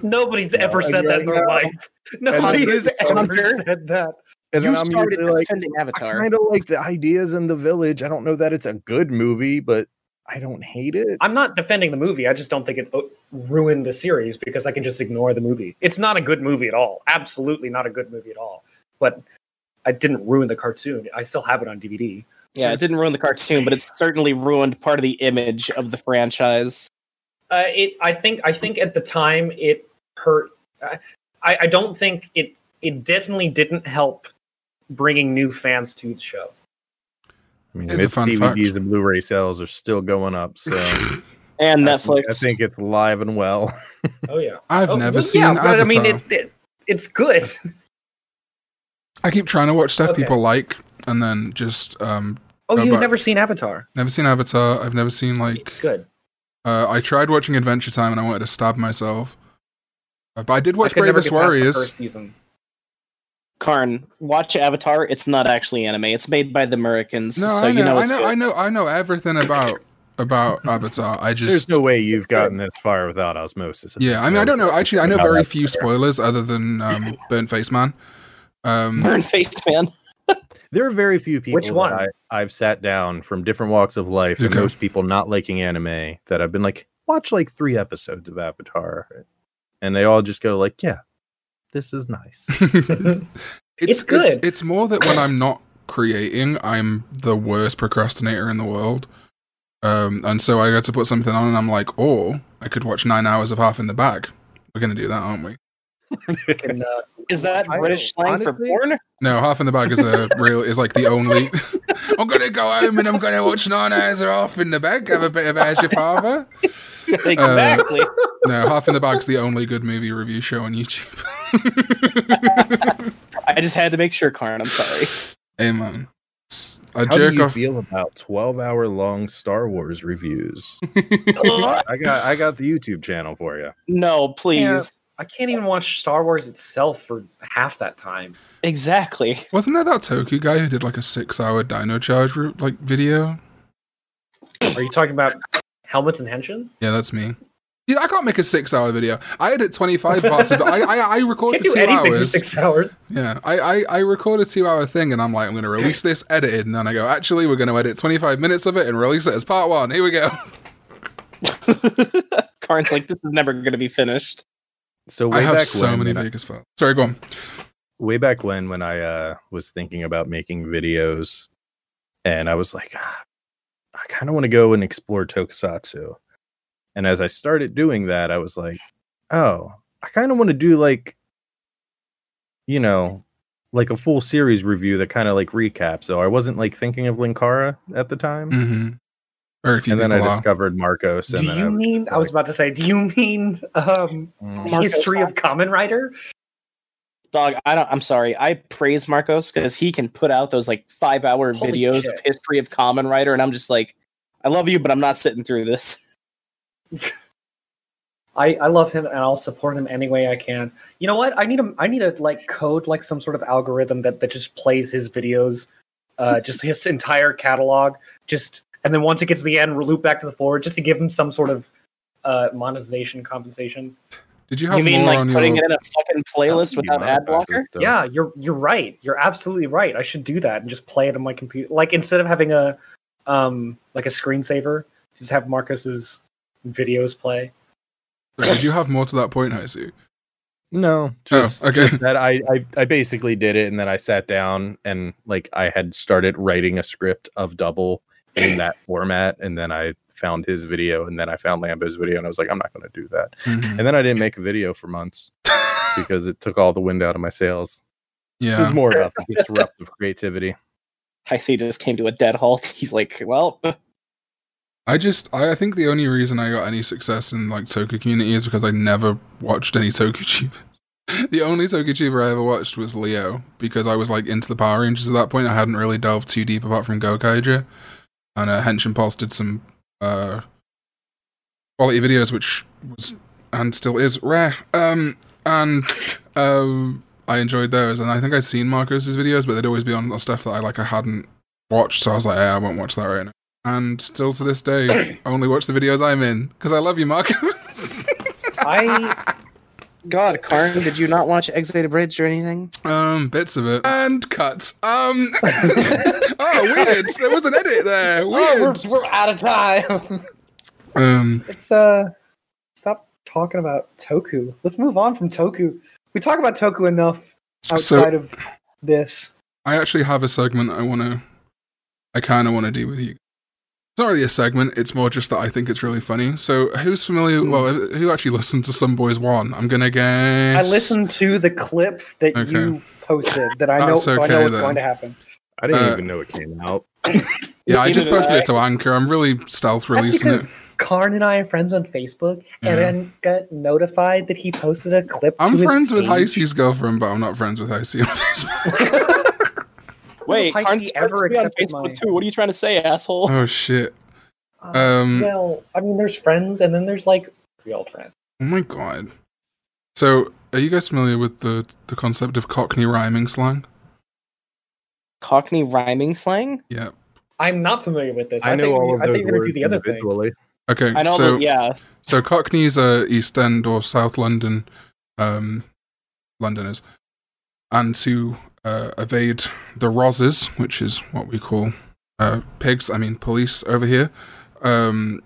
Nobody's ever said that in their life. Nobody has ever said that. And you then I'm started usually like, defending I kind of like the ideas in the village. I don't know that it's a good movie, but I don't hate it. I'm not defending the movie. I just don't think it uh, ruined the series because I can just ignore the movie. It's not a good movie at all. Absolutely not a good movie at all. But I didn't ruin the cartoon. I still have it on DVD. Yeah, it didn't ruin the cartoon, but it's certainly ruined part of the image of the franchise. Uh, it. I think. I think at the time it hurt. I. I don't think it. It definitely didn't help bringing new fans to the show. I mean, It's its DVDs fact. and Blu-ray sales are still going up, so And I think- Netflix. I think it's live and well. Oh yeah. I've Oh, never well, seen yeah, Avatar. but I mean, it, it. It's good. I keep trying to watch stuff Okay. people like, and then just um, Oh, you've but- never seen Avatar? never seen Avatar. I've never seen like. Good. Uh, I tried watching Adventure Time, and I wanted to stab myself. Uh, but I did watch I could never Bravest get past the Warriors. First. Karn, watch Avatar. It's not actually anime. It's made by the Americans, No, so I know, you know I know, good. I know, I know everything about about Avatar. I just There's no way you've gotten this far without osmosis. Yeah, I mean, I don't know. Actually, I know very few spoilers other than um, Burnt Face Man. Um, Burn face man. There are very few people Which one? that I, I've sat down from different walks of life, and most people not liking anime that I've been like, watch like three episodes of Avatar, and they all just go like, yeah, this is nice. it's, It's good. It's, it's more that when I'm not creating, I'm the worst procrastinator in the world. Um, and so I got to put something on, and I'm like, oh, I could watch nine hours of Half in the Bag. We're gonna do that, aren't we? And, uh, Is that I- British slang for honestly- porn? No, Half in the Bag is a real is like the only. I'm gonna go home and I'm gonna watch nine hours of Half in the Bag. Have a bit of As Your Father. exactly. No, Half in the Bag's the only good movie review show on YouTube. I just had to make sure, Karn. I'm sorry. hey man, I How do you off. feel about twelve hour long Star Wars reviews? I got I got the YouTube channel for you. No, please. I can't even watch Star Wars itself for half that time. Exactly. Wasn't there that Toku guy who did like a six-hour Dino Charge ro- like video? Are you talking about helmets and henshin? Yeah, that's me. Yeah, I can't make a six-hour video. I edit twenty-five parts of it. I I, I record Can't for do two for hours. six hours. Yeah, I, I I record a two-hour thing, and I'm like, I'm going to release this edited, and then I go, actually, we're going to edit twenty-five minutes of it and release it as part one. Here we go. Karn's like, this is never going to be finished. So way I have back so when, many Vegas files. Sorry, go on. way back when when I uh, was thinking about making videos, and I was like, ah, I kind of want to go and explore Tokusatsu. And as I started doing that, I was like, oh, I kind of want to do like, you know, like a full series review that kind of like recaps. So I wasn't like thinking of Linkara at the time. Mm-hmm. Very few and then I people discovered Marcos. Do And then you I was mean? just I was about to say. Do you mean um, mm. Marcos history of Kamen Rider? Dog, I don't. I'm sorry. I praise Marcos because he can put out those like five hour Holy videos shit. of history of Kamen Rider, and I'm just like, I love you, but I'm not sitting through this. I, I love him and I'll support him any way I can. You know what? I need a I need to like code like some sort of algorithm that, that just plays his videos, uh, just his entire catalog, just and then once it gets to the end, we'll loop back to the forward just to give him some sort of uh, monetization compensation. Did you have You mean more like on putting your? it in a fucking playlist You without ad blocker? Yeah, you're you're right. You're absolutely right. I should do that and just play it on my computer. Like instead of having a um like a screensaver, just have Marcus's videos play. Did you have more to that point, Haisu? No, just, okay. just that I, I I basically did it, and then I sat down and like I had started writing a script of double in that format, and then I found his video, and then I found Lambo's video, and I was like, I'm not going to do that, Mhm. and then I didn't make a video for months because it took all the wind out of my sails. Yeah, it was more about the disruptive creativity. Heisei just came to a dead halt. He's like, well, I just I, think the only reason I got any success in like Toku community is because I never watched any Toku tubers. the only Toku tuber I ever watched was Leo because I was like into the Power Rangers at that point. I hadn't really delved too deep apart from Gokaiger. And uh, Henshin Pulse did some uh, quality videos, which was and still is rare. Um, and um, I enjoyed those, and I think I'd seen Marcos's videos, but they'd always be on stuff that I like I hadn't watched. So I was like, yeah, I won't watch that right now and still to this day, I only watch the videos I'm in because I love you, Marcos. I God, Karn, did you not watch Exit Bridge or anything? um, bits of it and cuts. Um, oh, weird. There was an edit there. oh, we're we're out of time. Um, It's uh stop talking about Toku. Let's move on from Toku. We talk about Toku enough outside of this. I actually have a segment I want to, I kind of want to do with you. It's not really a segment. It's more just that I think it's really funny. So, who's familiar? Well, who actually listened to Some Boys One? I'm gonna guess. I listened to the clip that Okay. you posted that I know That's so I know what's then. going to happen. I didn't Uh, even know it came out. Yeah, I just posted I. it to Anchor. I'm really stealth That's releasing because it. Karn and I are friends on Facebook Yeah. and then got notified that he posted a clip I'm to his friends with page. Heisey's girlfriend, but I'm not friends with Heisey on Facebook. Wait, Heisei Karn's ever ever on accepted Facebook my- too. What are you trying to say, asshole? oh shit! Uh, Um, well, I mean, there's friends and then there's like real friends. Oh my god. So, are you guys familiar with the the concept of Cockney rhyming slang? Cockney rhyming slang? Yeah. I'm not familiar with this. I, I, know think, all of I those think you're gonna do the other thing. Okay. I know, so, but yeah. so Cockneys are East End or South London, um, Londoners, and to uh, evade the Rozzers, which is what we call uh, pigs. I mean police over here. Um,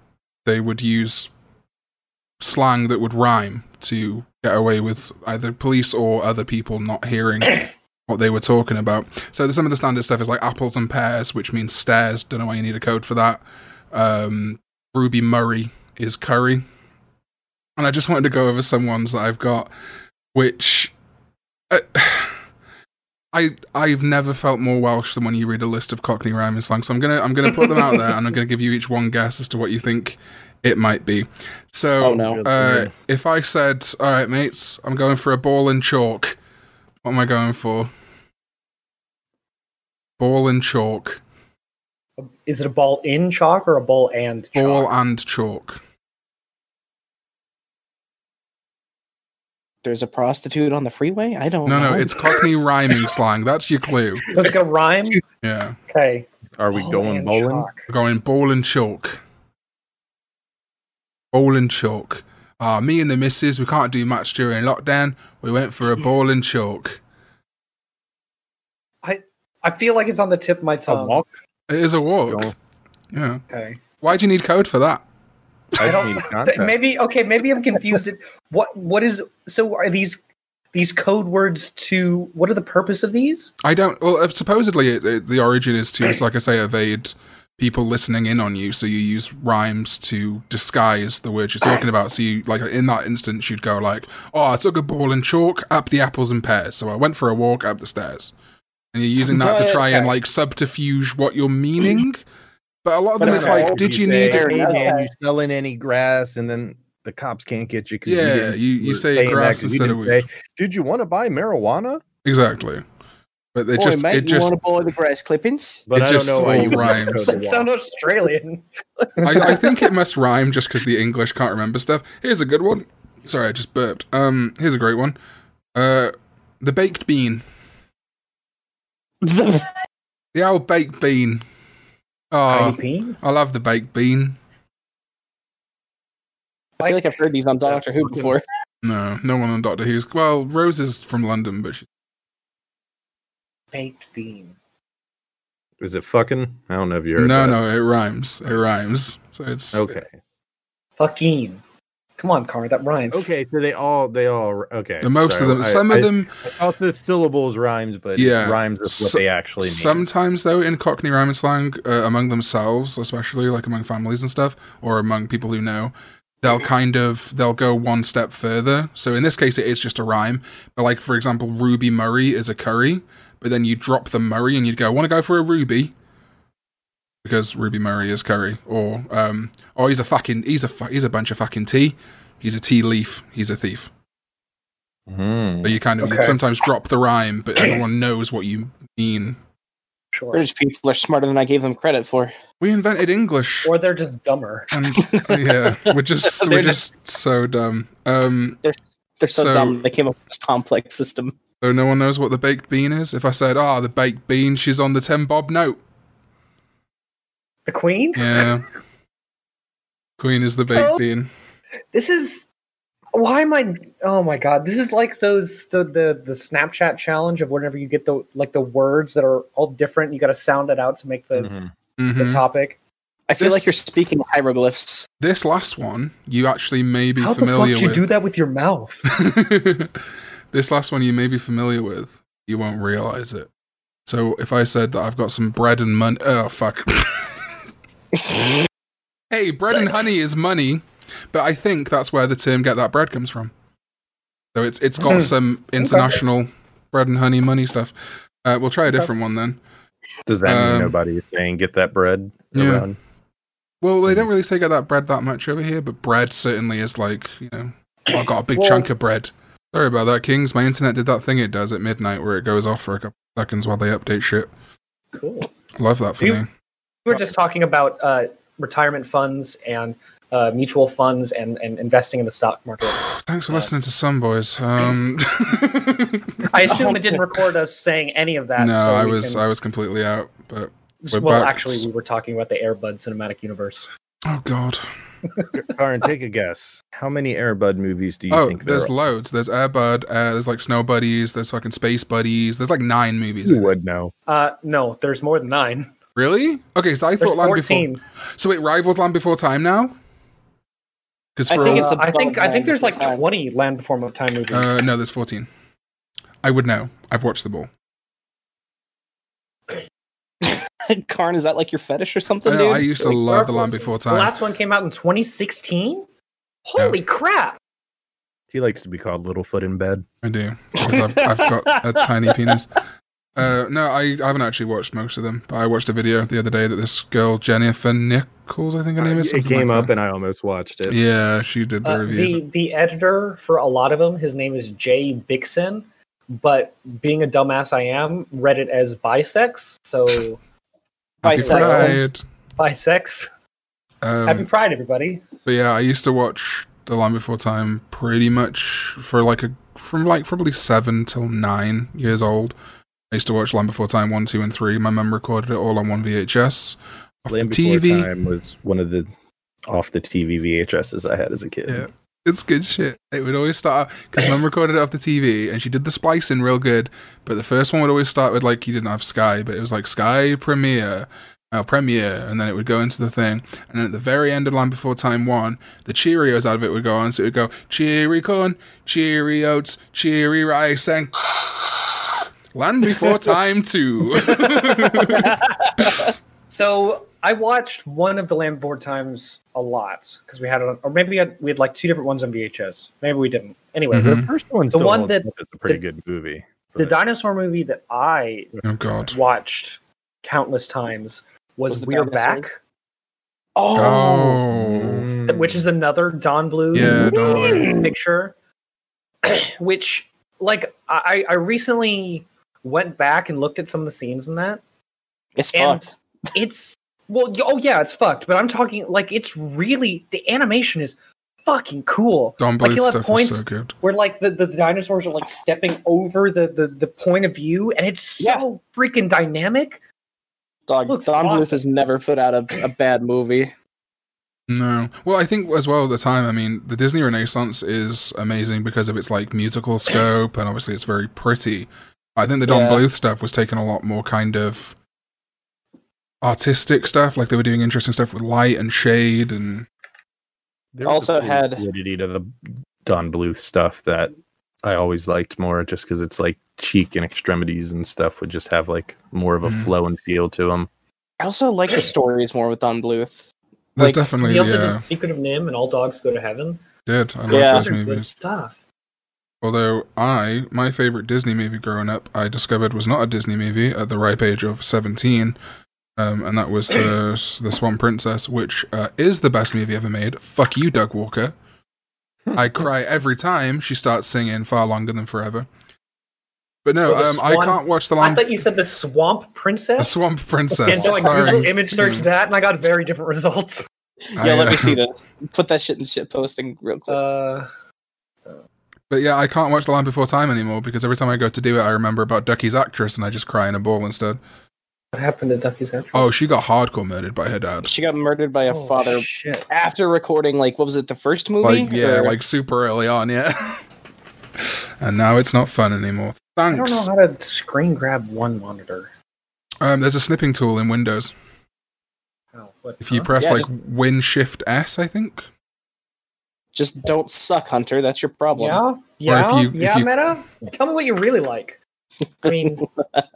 they would use slang that would rhyme to get away with either police or other people not hearing what they were talking about. So some of the standard stuff is like apples and pears, which means stairs. Don't know why you need a code for that. Um, Ruby Murray is curry. And I just wanted to go over some ones that I've got, which uh, I I've never felt more Welsh than when you read a list of Cockney rhyming slang. So I'm gonna I'm gonna put them out there, and I'm gonna give you each one guess as to what you think it might be. So Oh, no. uh, if I said, "All right, mates, I'm going for a ball and chalk," what am I going for? Ball and chalk. Is it a ball in chalk or a ball and chalk? Ball and chalk. There's a prostitute on the freeway. I don't. No, know. no, no, it's Cockney rhyming slang. That's your clue. So it's gonna rhyme. Yeah, Okay. Are we Ball going and bowling? chalk. we're going ball and chalk. Ball and chalk. Ah, me and the missus, we can't do much during lockdown. We went for a ball and chalk. I I feel like it's on the tip of my A tongue. walk? It is a walk. Yeah. Okay. Why do you need code for that? I I don't. need a th- contract. maybe okay. Maybe I'm confused. What What is so? Are these these code words to? What are the purpose of these? I don't. Well, uh, supposedly it, it, the origin is to, like I say, evade people listening in on you. So you use rhymes to disguise the words you're talking about. So you like in that instance, you'd go like, "Oh, I took a ball and chalk up the apples and pears." So I went for a walk up the stairs, and you're using that to try and like subterfuge what you're meaning. But a lot of them, it's like, did you need? Fair Hey enough. man, you selling any grass? And then the cops can't get you. 'cause Yeah, didn't- you- you say saying that grass 'cause you instead of didn't say, Did you want to buy marijuana? Exactly. But it Boy, just mate, it you just want to buy the grass clippings? But It I just don't know why you would rhymes. That sound. Australian. I, I think it must rhyme just because the English can't remember stuff. Here's a good one. Sorry, I just burped. Um, here's a great one. Uh, the baked bean. the The old baked bean. Oh, Tiny I love the baked bean. I feel like I've heard these on Doctor Who before. No, no one on Doctor Who's. Well, Rose is from London, but she, Baked bean. Is it fucking? I don't know if you heard no, that. no, it rhymes. It rhymes. So it's Okay. Fucking. Come on, Car. That rhymes. Okay, so they all they all okay. The most Sorry, of them. I- some I, of them. I thought the syllables rhymes, but Yeah. rhymes with what So- they actually mean. Sometimes, though, in Cockney rhyming slang, uh, among themselves, especially like among families and stuff, or among people who know, they'll kind of they'll go one step further. So in this case, it is just a rhyme. But like for example, Ruby Murray is a curry, but then you drop the Murray and you'd go, "Want to go for a Ruby?" Because Ruby Murray is curry, or um, oh, he's a fucking he's a he's a bunch of fucking tea. He's a tea leaf. He's a thief. But you kind of you sometimes drop the rhyme, but everyone knows what you mean. Sure. British people are smarter than I gave them credit for. We invented English. Or they're just dumber. and yeah, we're just we're They're just so dumb. Um, They're so, So- dumb they came up with this complex system. so no one knows what the baked bean is. If I said, "Ah, the baked bean," she's on the ten bob note. The Queen? Yeah, Queen is the baked So- bean. This is. Why am I? Oh my god! This is like those the the the Snapchat challenge of whenever you get the like the words that are all different, you got to sound it out to make the Mhm. the Mhm. topic. I feel This- like you're speaking hieroglyphs. This last one, you actually may be How the fuck familiar you do that with your mouth? this last one, you may be familiar with. You won't realize it. So if I said that I've got some bread and money, oh fuck. hey, bread and honey is money, but I think that's where the term "get that bread" comes from. So it's it's got Hmm. some international bread and honey money stuff. Uh, we'll try a different one then. Does that mean Um, nobody is saying get that bread yeah. around? Well, they don't really say get that bread that much over here, but bread certainly is like you know, I got a big Well- chunk of bread. Sorry about that, Kings. My internet did that thing it does at midnight where it goes off for a couple seconds while they update shit. Cool. Love that for You- me. We were just talking about uh, retirement funds and uh, mutual funds and, and investing in the stock market. Thanks for listening to some boys. Um, I assume it didn't record us saying any of that. no, so I was can- I was completely out. But we're well, back. actually, we were talking about the Airbud cinematic universe. oh god, Karin, take a guess. How many Airbud movies do you oh think there there's are? loads. There's Airbud. Uh, there's like Snow Buddies. There's fucking Space Buddies. There's like nine movies. You would know. Uh, no, there's more than nine. Really? Okay, so I There's thought Land 14. Before. So it rivals Land Before Time now. Because I think all- it's I think I think there's like 20 Land Before Time movies. uh, no, there's 14. I would know. I've watched them all. Karn, is that like your fetish or something, I, know, dude? I used to Wait, love The Land Before Time. the Time. last one came out in 2016. Holy crap! He likes to be called Littlefoot in bed. I do because I've, I've got a tiny penis. Uh, no, I haven't actually watched most of them, but I watched a video the other day that this girl Jennifer Nichols, I think her name is. It came like up that. and I almost watched it. yeah, she did the Uh, reviews. the the editor for a lot of them, his name is Jay Bixsen, but being a dumbass I am, read it as bisex. So Happy Bisex. Pride. bisex. Um, Happy Pride, everybody! But yeah, I used to watch The Land Before Time pretty much for like a from like probably seven till nine years old. I used to watch Land Before Time one, two, and three. My mum recorded it all on one VHS off Land the Before TV. Time was one of the off the TV VHSs I had as a kid. Yeah. It's good shit. It would always start because mum recorded it off the TV and she did the splicing real good. But the first one would always start with like you didn't have Sky, but it was like Sky Premiere, uh, Premiere, and then it would go into the thing. And then at the very end of Land Before Time one, the Cheerios out of it would go on. So it would go Cheery corn, Cheery oats, Cheery rice, and Land Before Time two. So I watched one of the Land Before Times a lot because we had it, on, or maybe we had, we had like two different ones on VHS. Maybe we didn't. Anyway, Mhm. The first one The one holds that- up a pretty the- good movie. the but- dinosaur movie that I oh God. watched countless times was, Was We're dinosaurs? Back, oh, Oh. Which is another Don Bluth Yeah, Don Bluth. picture. which, like, I, I recently went back and looked at some of the scenes in that. it's fucked. It's well, oh yeah, it's fucked. But I'm talking like it's really the animation is fucking cool. Don Like, Bluth you'll have stuff was points- so good. Where like the, the dinosaurs are like stepping over the, the the point of view, and it's so Yeah. freaking dynamic. Dog, looks Don Bluth awesome. has never put out a, a bad movie. No. Well, I think as well at the time, I mean, the Disney Renaissance is amazing because of its like musical scope and obviously it's very pretty. I think the Don Yeah. Bluth stuff was taking a lot more kind of artistic stuff. Like they were doing interesting stuff with light and shade and There Also a had- fluidity to the Don Bluth stuff that I always liked more, just because it's like cheek and extremities and stuff would just have like more of a Mhm. flow and feel to them. I also like the stories more with Don Bluth. there's Like, definitely He also yeah, did Secret of NIMH and All Dogs Go to Heaven. did. I love Yeah. those Those are good stuff. Although I, my favorite Disney movie growing up, I discovered was not a Disney movie at the ripe age of seventeen, um, and that was the the Swan Princess, which uh, is the best movie ever made. Fuck you, Doug Walker. I cry every time she starts singing "Far Longer Than Forever." But no, the um, I can't watch the I thought you said the Swamp Princess. The Swamp and Princess. so I Sorry. Google image searched that, and I got very different results. Yeah, I, let uh, me see this. Put that shit in shit posting real quick. Uh, But yeah, I can't watch The Land Before Time anymore because every time I go to do it, I remember about Ducky's actress, and I just cry in a ball instead. what happened to Ducky's actress? Oh, she got hardcore murdered by her dad. she got murdered by a Oh, father Shit. after recording like what was it, the first movie? Like yeah, Or- like super early on, yeah. and now it's not fun anymore. Thanks. I don't know how to screen grab one monitor. Um, there's a snipping tool in Windows. Oh, what, If you huh? press Yeah, like just- Win Shift S, I think. Just don't suck, Hunter. That's your problem. Yeah, Or yeah, if you- if yeah, you- Meta. Tell me what you really like. I mean,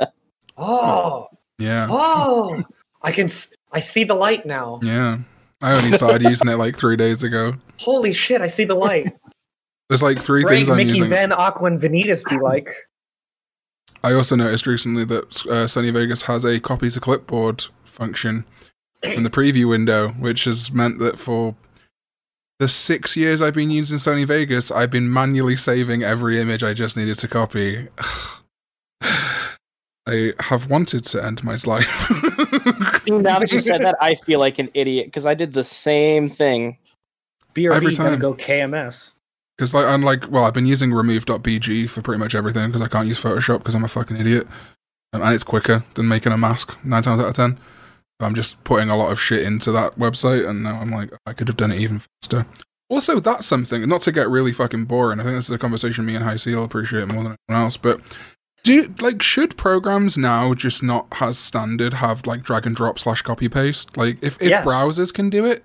oh, Yeah, oh, I can, s- I see the light now. yeah. I only started using it like three days ago. Holy shit, I see the light. There's like three Great things I'm Mickey using. Van Aqua and Vanitas be like. I also noticed recently that uh, Sony Vegas has a copy to clipboard function in the preview window, which has meant that for the six years I've been using Sony Vegas, I've been manually saving every image I just needed to copy. I have wanted to end my life. Dude, now that you said that, I feel like an idiot because I did the same thing. BRB Every gonna time. go KMS. Because like I'm like, well, I've been using remove.bg for pretty much everything because I can't use Photoshop because I'm a fucking idiot, um, and it's quicker than making a mask nine times out of ten. I'm just putting a lot of shit into that website, and now I'm like, I could have done it even faster. Also, that's something. Not to get really fucking boring. I think this is a conversation me and High C will appreciate more than anyone else. But do like should programs now just not as standard have like drag and drop slash copy paste? Like if if Yes. browsers can do it,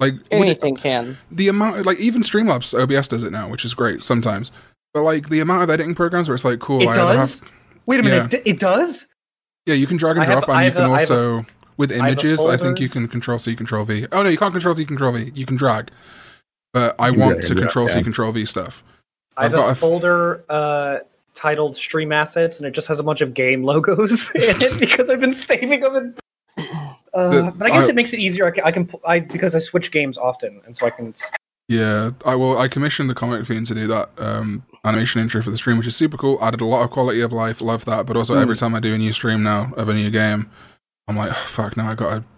Like would it- Anything can. the amount, like even Streamlabs OBS does it now, which is great sometimes. But like the amount of editing programs where it's like, cool, It I does? have Wait a Yeah. minute, it, it does? Yeah, you can drag and I have- drop, and I you can a- I have a- also with images. I, think you can control C, control V. Oh no, you can't control C, control V. You can drag, but I You want drag to and drop, control C, control V stuff. I have I've got a a f- folder uh, titled Stream Assets, and it just has a bunch of game logos in it because I've been saving them. And, uh, The- but I guess I- it makes it easier. I can, I can, I because I switch games often, and so I can. Yeah, I will. I commissioned the comic fiend to do that um, animation intro for the stream, which is super cool. Added a lot of quality of life. Love that. But also, Hmm. every time I do a new stream now of a new game, I'm like, oh, fuck. Now I got to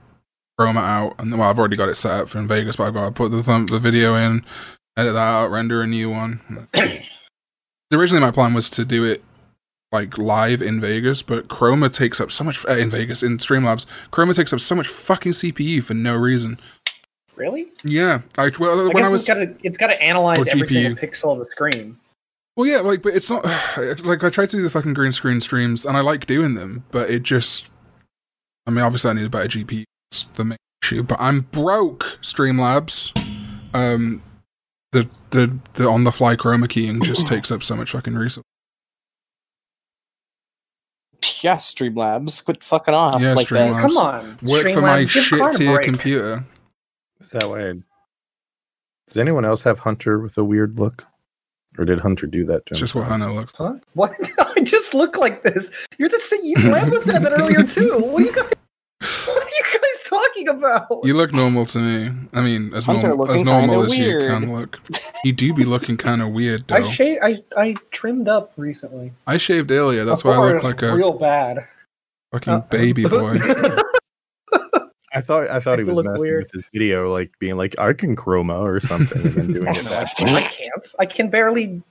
chroma out, and well, I've already got it set up for in Vegas, but I've got to put the thumb, the video in, edit that out, render a new one. Originally, my plan was to do it like live in Vegas, but Chroma takes up so much uh, in Vegas in Streamlabs. Chroma takes up so much fucking CPU for no reason. Really? Yeah, I well, I when I was it's got to it's got to analyze every single pixel of the screen. Well, yeah, like, but it's not like I tried to do the fucking green screen streams, and I like doing them, but it just, I mean, obviously, I need a better GPU. That's the main issue. But I'm broke. Streamlabs, um, the the the on the fly chroma keying just takes up so much fucking resource. Yeah, Streamlabs. Quit fucking off Yeah, like Streamlabs. that. Come on, Work for my shit Card a tier computer. Is that way? Does anyone else have Hunter with a weird look? Or did Hunter do that to It's just what himself? Hannah looks. Huh? What? I just look like this. You're the same. You Lambo said that earlier too. What are you guys? What are you guys talking about? You look normal to me. I mean, as Hunter normal as looking normal kinda as you can look. You do be looking kind of weird, though. I shaved. I I trimmed up recently. I shaved earlier. That's why I look like a real bad. fucking Uh, baby boy. I thought I thought I he was messing weird. with his video, like being like, I can chroma or something, and then doing it that I way. can't. I can barely.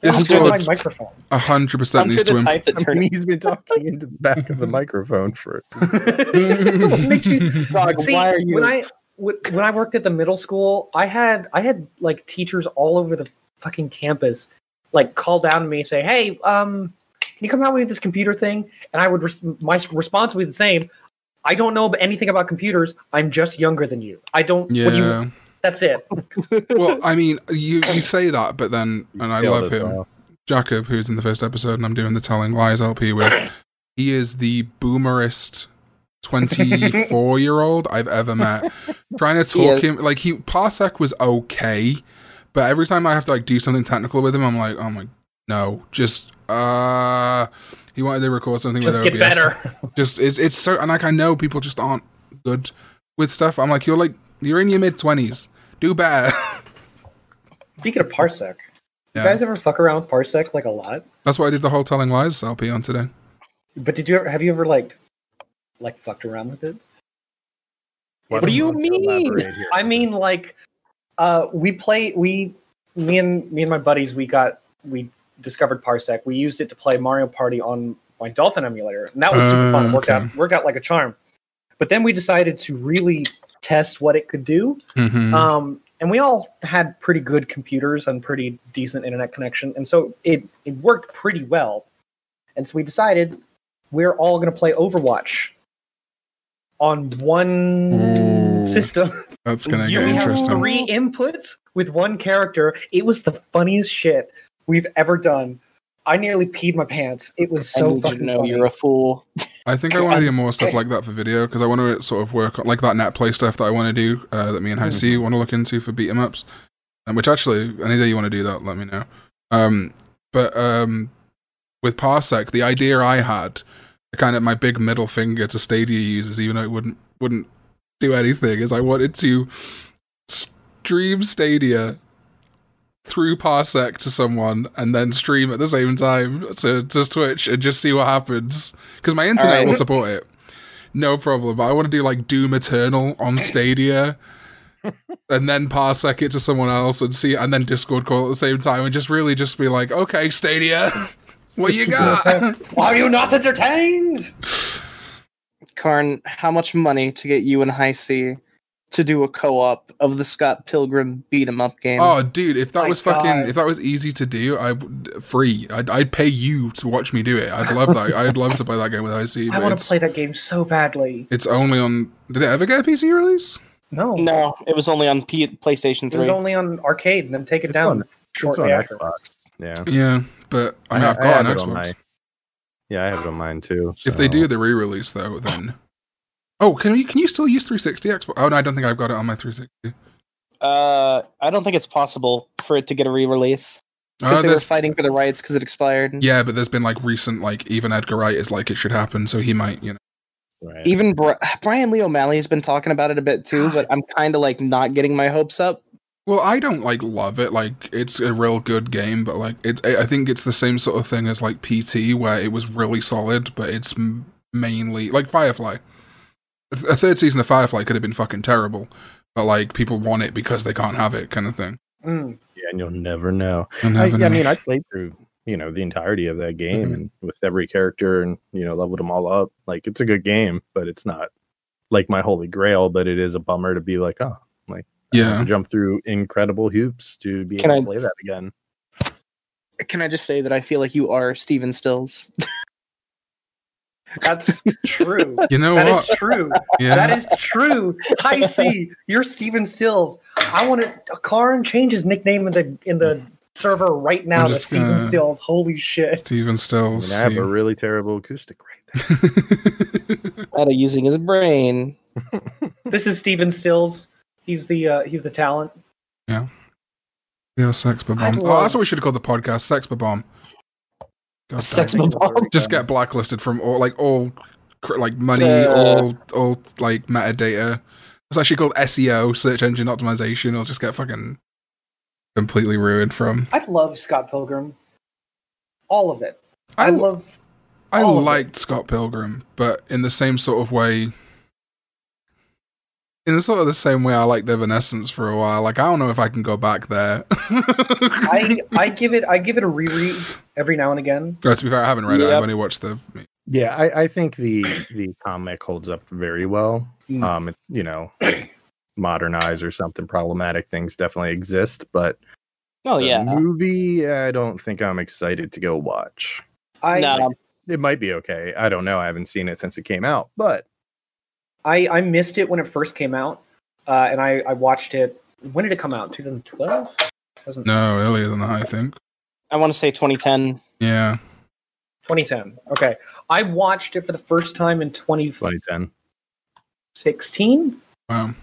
Discord- my microphone. A hundred percent needs to the imp- type that I turned mean, he's been talking into the back of the microphone for us. What makes you Dog, See, why are you when I when when I worked at the middle school, I had I had like teachers all over the fucking campus, like call down to me and say, "Hey, um, can you come help me with this computer thing?" And I would res- my response would be the same. I don't know anything about computers. I'm just younger than you. I don't. What do you, Yeah. that's it. well, I mean, you you say that, but then, and I love him, all. Jacob, who's in the first episode, and I'm doing the telling lies LP with. He is the boomerist. 24 year old I've ever met. Trying to talk him like he Parsec was okay, but every time I have to like do something technical with him, I'm like, oh my no, just uh he wanted to record something Just with get OBS. better. just it's it's so and like I know people just aren't good with stuff. I'm like you're like you're in your mid twenties. Do better. Speaking of Parsec, Yeah. you guys ever fuck around with Parsec like a lot? That's why I did the whole telling lies LP on today. But did you ever have you ever like like fucked around with it? What do you mean? I mean, like, uh, we play. We, me and me and my buddies, we got we discovered Parsec. We used it to play Mario Party on my Dolphin emulator, and that was super fun. It worked Okay. out worked out like a charm. But then we decided to really test what it could do. hmm Um, and we all had pretty good computers and pretty decent internet connection, and so it it worked pretty well. And so we decided we're all going to play Overwatch on one Ooh. system. That's gonna You get interesting. three inputs with one character. It was the funniest shit we've ever done. I nearly peed my pants. It was I so need you fucking to know funny. you're a fool. I think I want to do more stuff like that for video because I want to sort of work on like that net play stuff that I want to do uh, that me and High C want to look into for beat 'em ups. Um, which actually, any day you want to do that, let me know. Um, but um, with Parsec, the idea I had, kind of my big middle finger to Stadia users, even though it wouldn't wouldn't do anything, is I wanted to stream Stadia through Parsec to someone and then stream at the same time to, to Twitch and just see what happens. Because my internet Alright. will support it. No problem. But I want to do like Doom Eternal on Stadia and then Parsec it to someone else and see, and then Discord call at the same time and just really just be like, okay, Stadia, what you got? Why are you not entertained? Karn, how much money to get you and High C to do a co-op of the Scott Pilgrim beat 'em up game? Oh, dude! If that My was fucking, God. if that was easy to do, I would free. I'd, I'd pay you to watch me do it. I'd love that. I'd love to play that game with IC. I But want it's, to play that game so badly. it's only on. Did it ever get a PC release? No, No, it was only on P- PlayStation it was 3. only on arcade and then take it It's down on- It's shortly on after. Xbox. Yeah. Yeah, but I mean, I- I've I got an have it on Xbox. my- Yeah, I have it on mine too. If they do the re-release though, then oh, can you can you still use 360 Xbox? Oh no, I don't think I've got it on my 360. Uh, I don't think it's possible for it to get a re-release because Uh, they were fighting for the rights because it expired. yeah, but there's been like recent like even Edgar Wright is like it should happen, so he might you know. Right. Even Bri- Brian Lee O'Malley's been talking about it a bit too, but I'm kind of like not getting my hopes up. Well, I don't like love it. Like it's a real good game, but like it, I I think it's the same sort of thing as like PT, where it was really solid, but it's mainly like Firefly. A third season of Firefly could have been fucking terrible, but like people want it because they can't have it, kind of thing. Mm. yeah, and you'll never know. And I, having I a- mean, I played through you know the entirety of that game Mhm. and with every character and you know leveled them all up. Like it's a good game, but it's not like my holy grail. But it is a bummer to be like, oh, like yeah, to jump through incredible hoops to be Can able I- to play that again. Can I just say that I feel like you are Stephen Stills? That's true. you know That what? is true. yeah, That is true. Hi, C. You're Stephen Stills. I want to. Karin change his nickname in the in the server right now I'm to Stephen gonna- Stills. Holy shit! Stephen I, Stills. mean, I have a really terrible acoustic right there. Out of using his brain. This is Stephen Stills. He's the uh, he's the talent. yeah, Yeah, Sex Bomb. I Oh, that's what we should have called the podcast. Sex Bomb. God Sex bomb. Just get blacklisted from all like all like money, Uh. all all like metadata. It's actually called SEO, search engine optimization. I'll just get fucking completely ruined from. I love Scott Pilgrim. All of it. I, I, love. I all it. liked Scott Pilgrim, but in the same sort of way. In the sort of the same way I liked Evanescence for a while. Like I don't know if I can go back there. I I give it I give it a reread every now and again. Oh, to be fair, I haven't read it. I've only watched the. Yeah, I, I think the the comic holds up very well. Mm. Um, it, you know, modernize or something problematic things definitely exist, but Oh the yeah. movie I don't think I'm excited to go watch. I No, It might be okay. I don't know. I haven't seen it since it came out, but I I missed it when it first came out, uh, and I I watched it. When did it come out? 2012. No, earlier than that, I think. I want to say 2010. Yeah. 2010. Okay, I watched it for the first time in 2016. 2010. 16? Wow.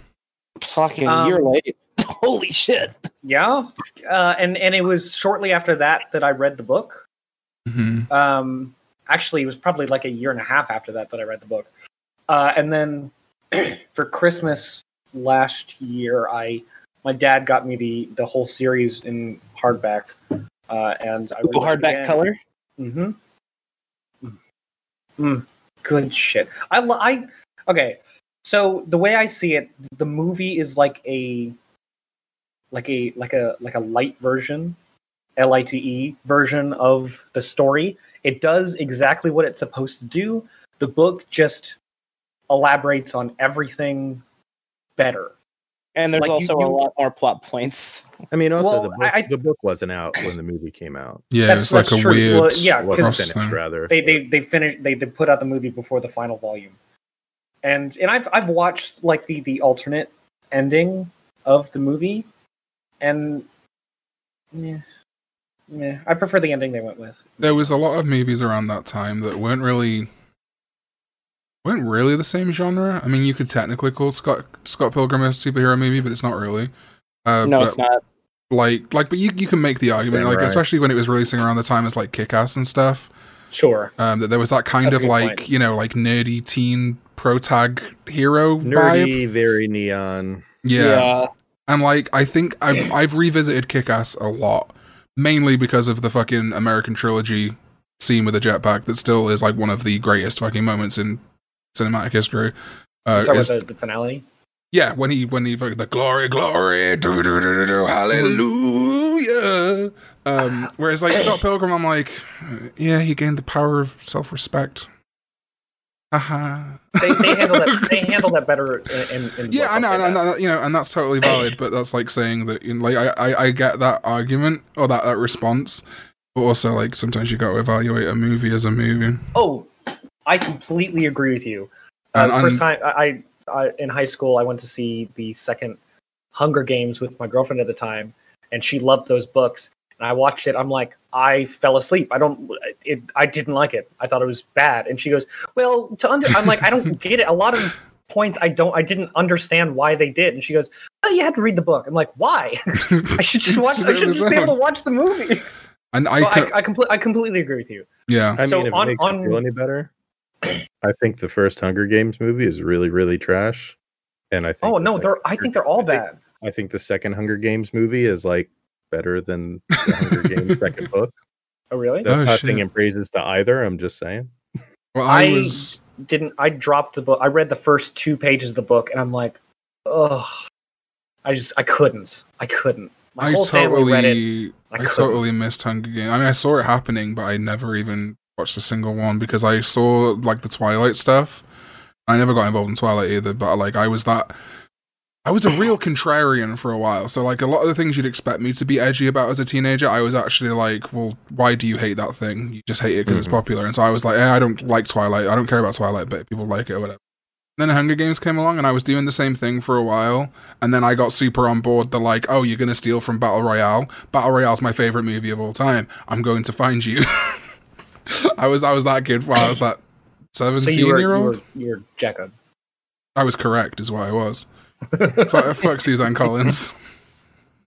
Fucking Um, year late. Holy shit. Yeah, uh, and and it was shortly after that that I read the book. hmm Um, actually, it was probably like a year and a half after that that I read the book. Uh, and then for Christmas last year, I my dad got me the the whole series in hardback, uh, and I Ooh, hardback color. Mm-hmm. Mm, good shit. I, lo- I okay. So the way I see it, the movie is like a like a like a like a light version, L I T E version of the story. It does exactly what it's supposed to do. The book just elaborates on everything better. And there's Like, also you- a lot more plot points. I mean, also Well, the book, I- I- the book wasn't out when the movie came out. Yeah, That's- it's like that's a true. weird. Well, yeah, Well, cross finished thing. rather. they they they finished they, they put out the movie before the final volume and and i've i've watched like the the alternate ending of the movie and yeah yeah i prefer the ending they went with there was a lot of movies around that time that weren't really weren't really the same genre. I mean, you could technically call Scott Scott Pilgrim a superhero movie, but it's not really. Uh, no, but it's not. Like, like, but you you can make the argument, Same, like, right. especially when it was releasing around the time as like Kick Ass and stuff. sure Um, that there was that kind That's of like point. you know like nerdy teen pro tag hero vibe. Nerdy, very neon. Yeah. And like I think I've I've revisited Kick Ass a lot. Mainly because of the fucking American trilogy scene with the jetpack that still is like one of the greatest fucking moments in cinematic history. Uh, is- the, the finale yeah, when he when he fucking the glory, glory, do do do do do, hallelujah. Um, whereas like Scott Pilgrim, I'm like, yeah, he gained the power of self respect. Haha. they, they handle that they handle that better in, in, in Yeah, I know, I'll and, say and that. that, you know, and that's totally valid. But that's like saying that, you know, like, I, I, I get that argument or that that response, but also like sometimes you got to evaluate a movie as a movie. oh i completely agree with you uh, And- first time I, I I, in high school, I went to see the second Hunger Games with my girlfriend at the time, and she loved those books. And I watched it. I'm like, I fell asleep. I don't. It. I didn't like it. I thought it was bad. And she goes, "Well, to under." I'm like, I don't get it. A lot of points I don't. I didn't understand why they did. And she goes, "Oh, you had to read the book." I'm like, why? I should just watch. I should just be able to watch the movie. And I, So ca- I, I, compl- I completely agree with you. yeah, I So mean, if on- it makes on- you feel any better, I think the first Hunger Games movie is really, really trash. And I think Oh the no, second- they're. I think they're all I think- bad. I think the second Hunger Games movie is like better than the Hunger Games second book. Oh really? That's Oh, not shit. singing praises to either. I'm just saying. well, I, I- was. didn't I dropped the book. I read the first two pages of the book and I'm like, ugh. I just I couldn't. I couldn't. My I whole family read it. totally, I I, totally missed Hunger Games. I mean, I saw it happening, but I never even watched a single one because I saw like the Twilight stuff. I never got involved in Twilight either, but like I was that. I was a real contrarian for a while. So like a lot of the things you'd expect me to be edgy about as a teenager, I was actually like, well, why do you hate that thing? You just hate it because it's Mhm. popular. And so I was like, eh, I don't like Twilight. I don't care about Twilight, but people like it or whatever. Then Hunger Games came along, and I was doing the same thing for a while. And then I got super on board. The like, oh, you're gonna steal from Battle Royale. Battle Royale's my favorite movie of all time. I'm going to find you. I was I was that kid while I was that So seventeen you were, year you old. were you were Jacob. I was correct, is what I was. fuck, fuck Suzanne Collins.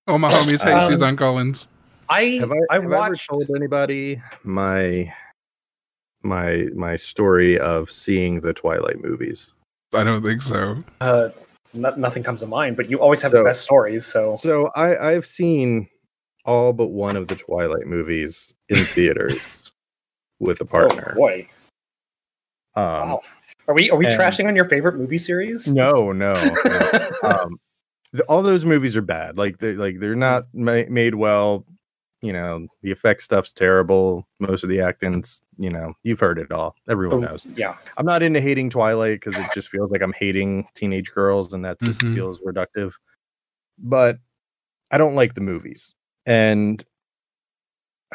All my homies hate Um, Suzanne Collins. I Have I, I have I ever told anybody my my my story of seeing the Twilight movies? I don't think so. uh no, nothing comes to mind, but you always have So- the best stories, so So I I've seen all but one of the Twilight movies in theaters with a partner. Oh boy. um, Wow. Are we are we and- trashing on your favorite movie series? No, no. no. um, the, all those movies are bad. Like they're like they're not ma- made well. You know, the effect stuff's terrible. Most of the acting's, you know, you've heard it all. Everyone Oh, knows. Yeah. I'm not into hating Twilight because it just feels like I'm hating teenage girls, and that just Mhm. feels reductive. But I don't like the movies, and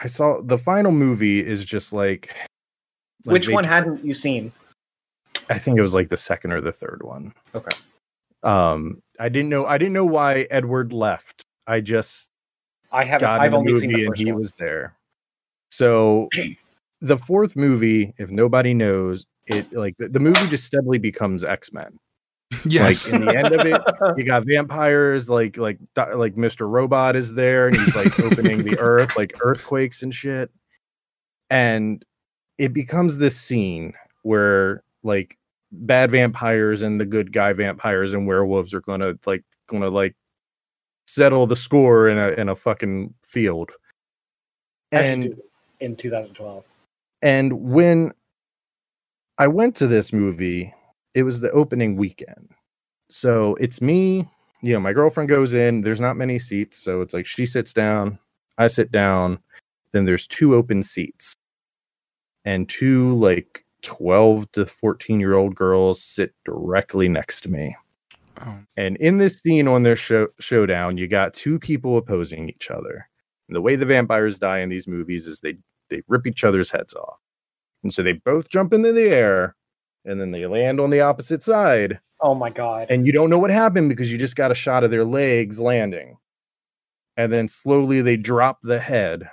I saw the final movie is just like. like Which one hadn't you seen? I think it was like the second or the third one. Okay. Um, I didn't know. I didn't know why Edward left. I just I haven't I've the only seen movie the and he one. was there. So the fourth movie, if nobody knows, it like the, the movie just steadily becomes X Men. Yes. Like in the end of it, you got vampires like like like Mr. Robot is there and he's like opening the earth like earthquakes and shit. And it becomes this scene where like bad vampires and the good guy vampires and werewolves are gonna like gonna like settle the score in a in a fucking field. And in 2012. and when I went to this movie, it was the opening weekend. So it's me, you know, my girlfriend goes in, there's not many seats. So it's like she sits down, I sit down, then there's two open seats. And two like 12 to 14 year old girls sit directly next to me. Oh, And in this scene on their show showdown, you got two people opposing each other. And the way the vampires die in these movies is they they rip each other's heads off. And so they both jump into the air and then they land on the opposite side. Oh my god. And you don't know what happened because you just got a shot of their legs landing. And then slowly they drop the head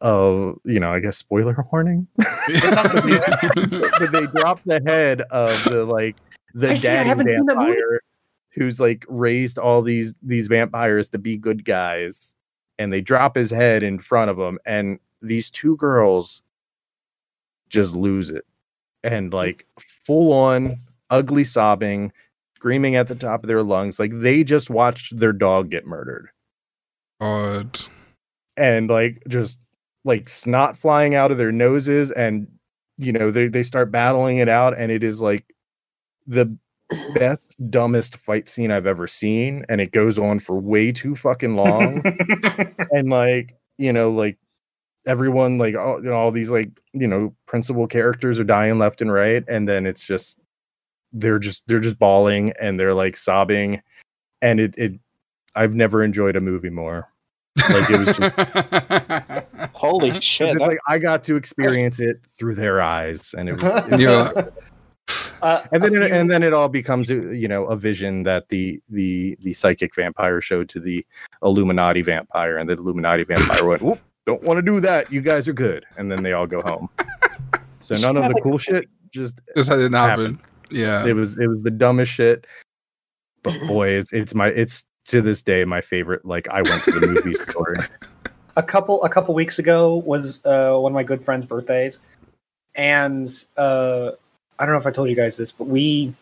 of, you know, I guess spoiler warning. but they drop the head of the like the I see, daddy haven't seen that movie. vampire who's like raised all these these vampires to be good guys and they drop his head in front of them and these two girls just lose it and like full on ugly sobbing screaming at the top of their lungs like they just watched their dog get murdered Odd. and like just like snot flying out of their noses and you know they they start battling it out and it is like the best dumbest fight scene I've ever seen and it goes on for way too fucking long and like you know like everyone like all, you know, all these like you know principal characters are dying left and right and then it's just they're just they're just bawling and they're like sobbing and it it I've never enjoyed a movie more Like, it was Holy 'Cause shit! that- like I got to experience it through their eyes, and it was. it You're was- like- Uh, and then it, few- and then it all becomes uh, you know a vision that the the the psychic vampire showed to the Illuminati vampire, and the Illuminati vampire went, "Whoop, don't want to do that. You guys are good," and then they all go home. So none of the cool shit. Just This didn't happen. Yeah. it was it was the dumbest shit. But boy, it's it's my it's to this day my favorite. Like I went to the movie story. a couple a couple weeks ago was uh, one of my good friend's birthdays, and uh, I don't know if I told you guys this, but we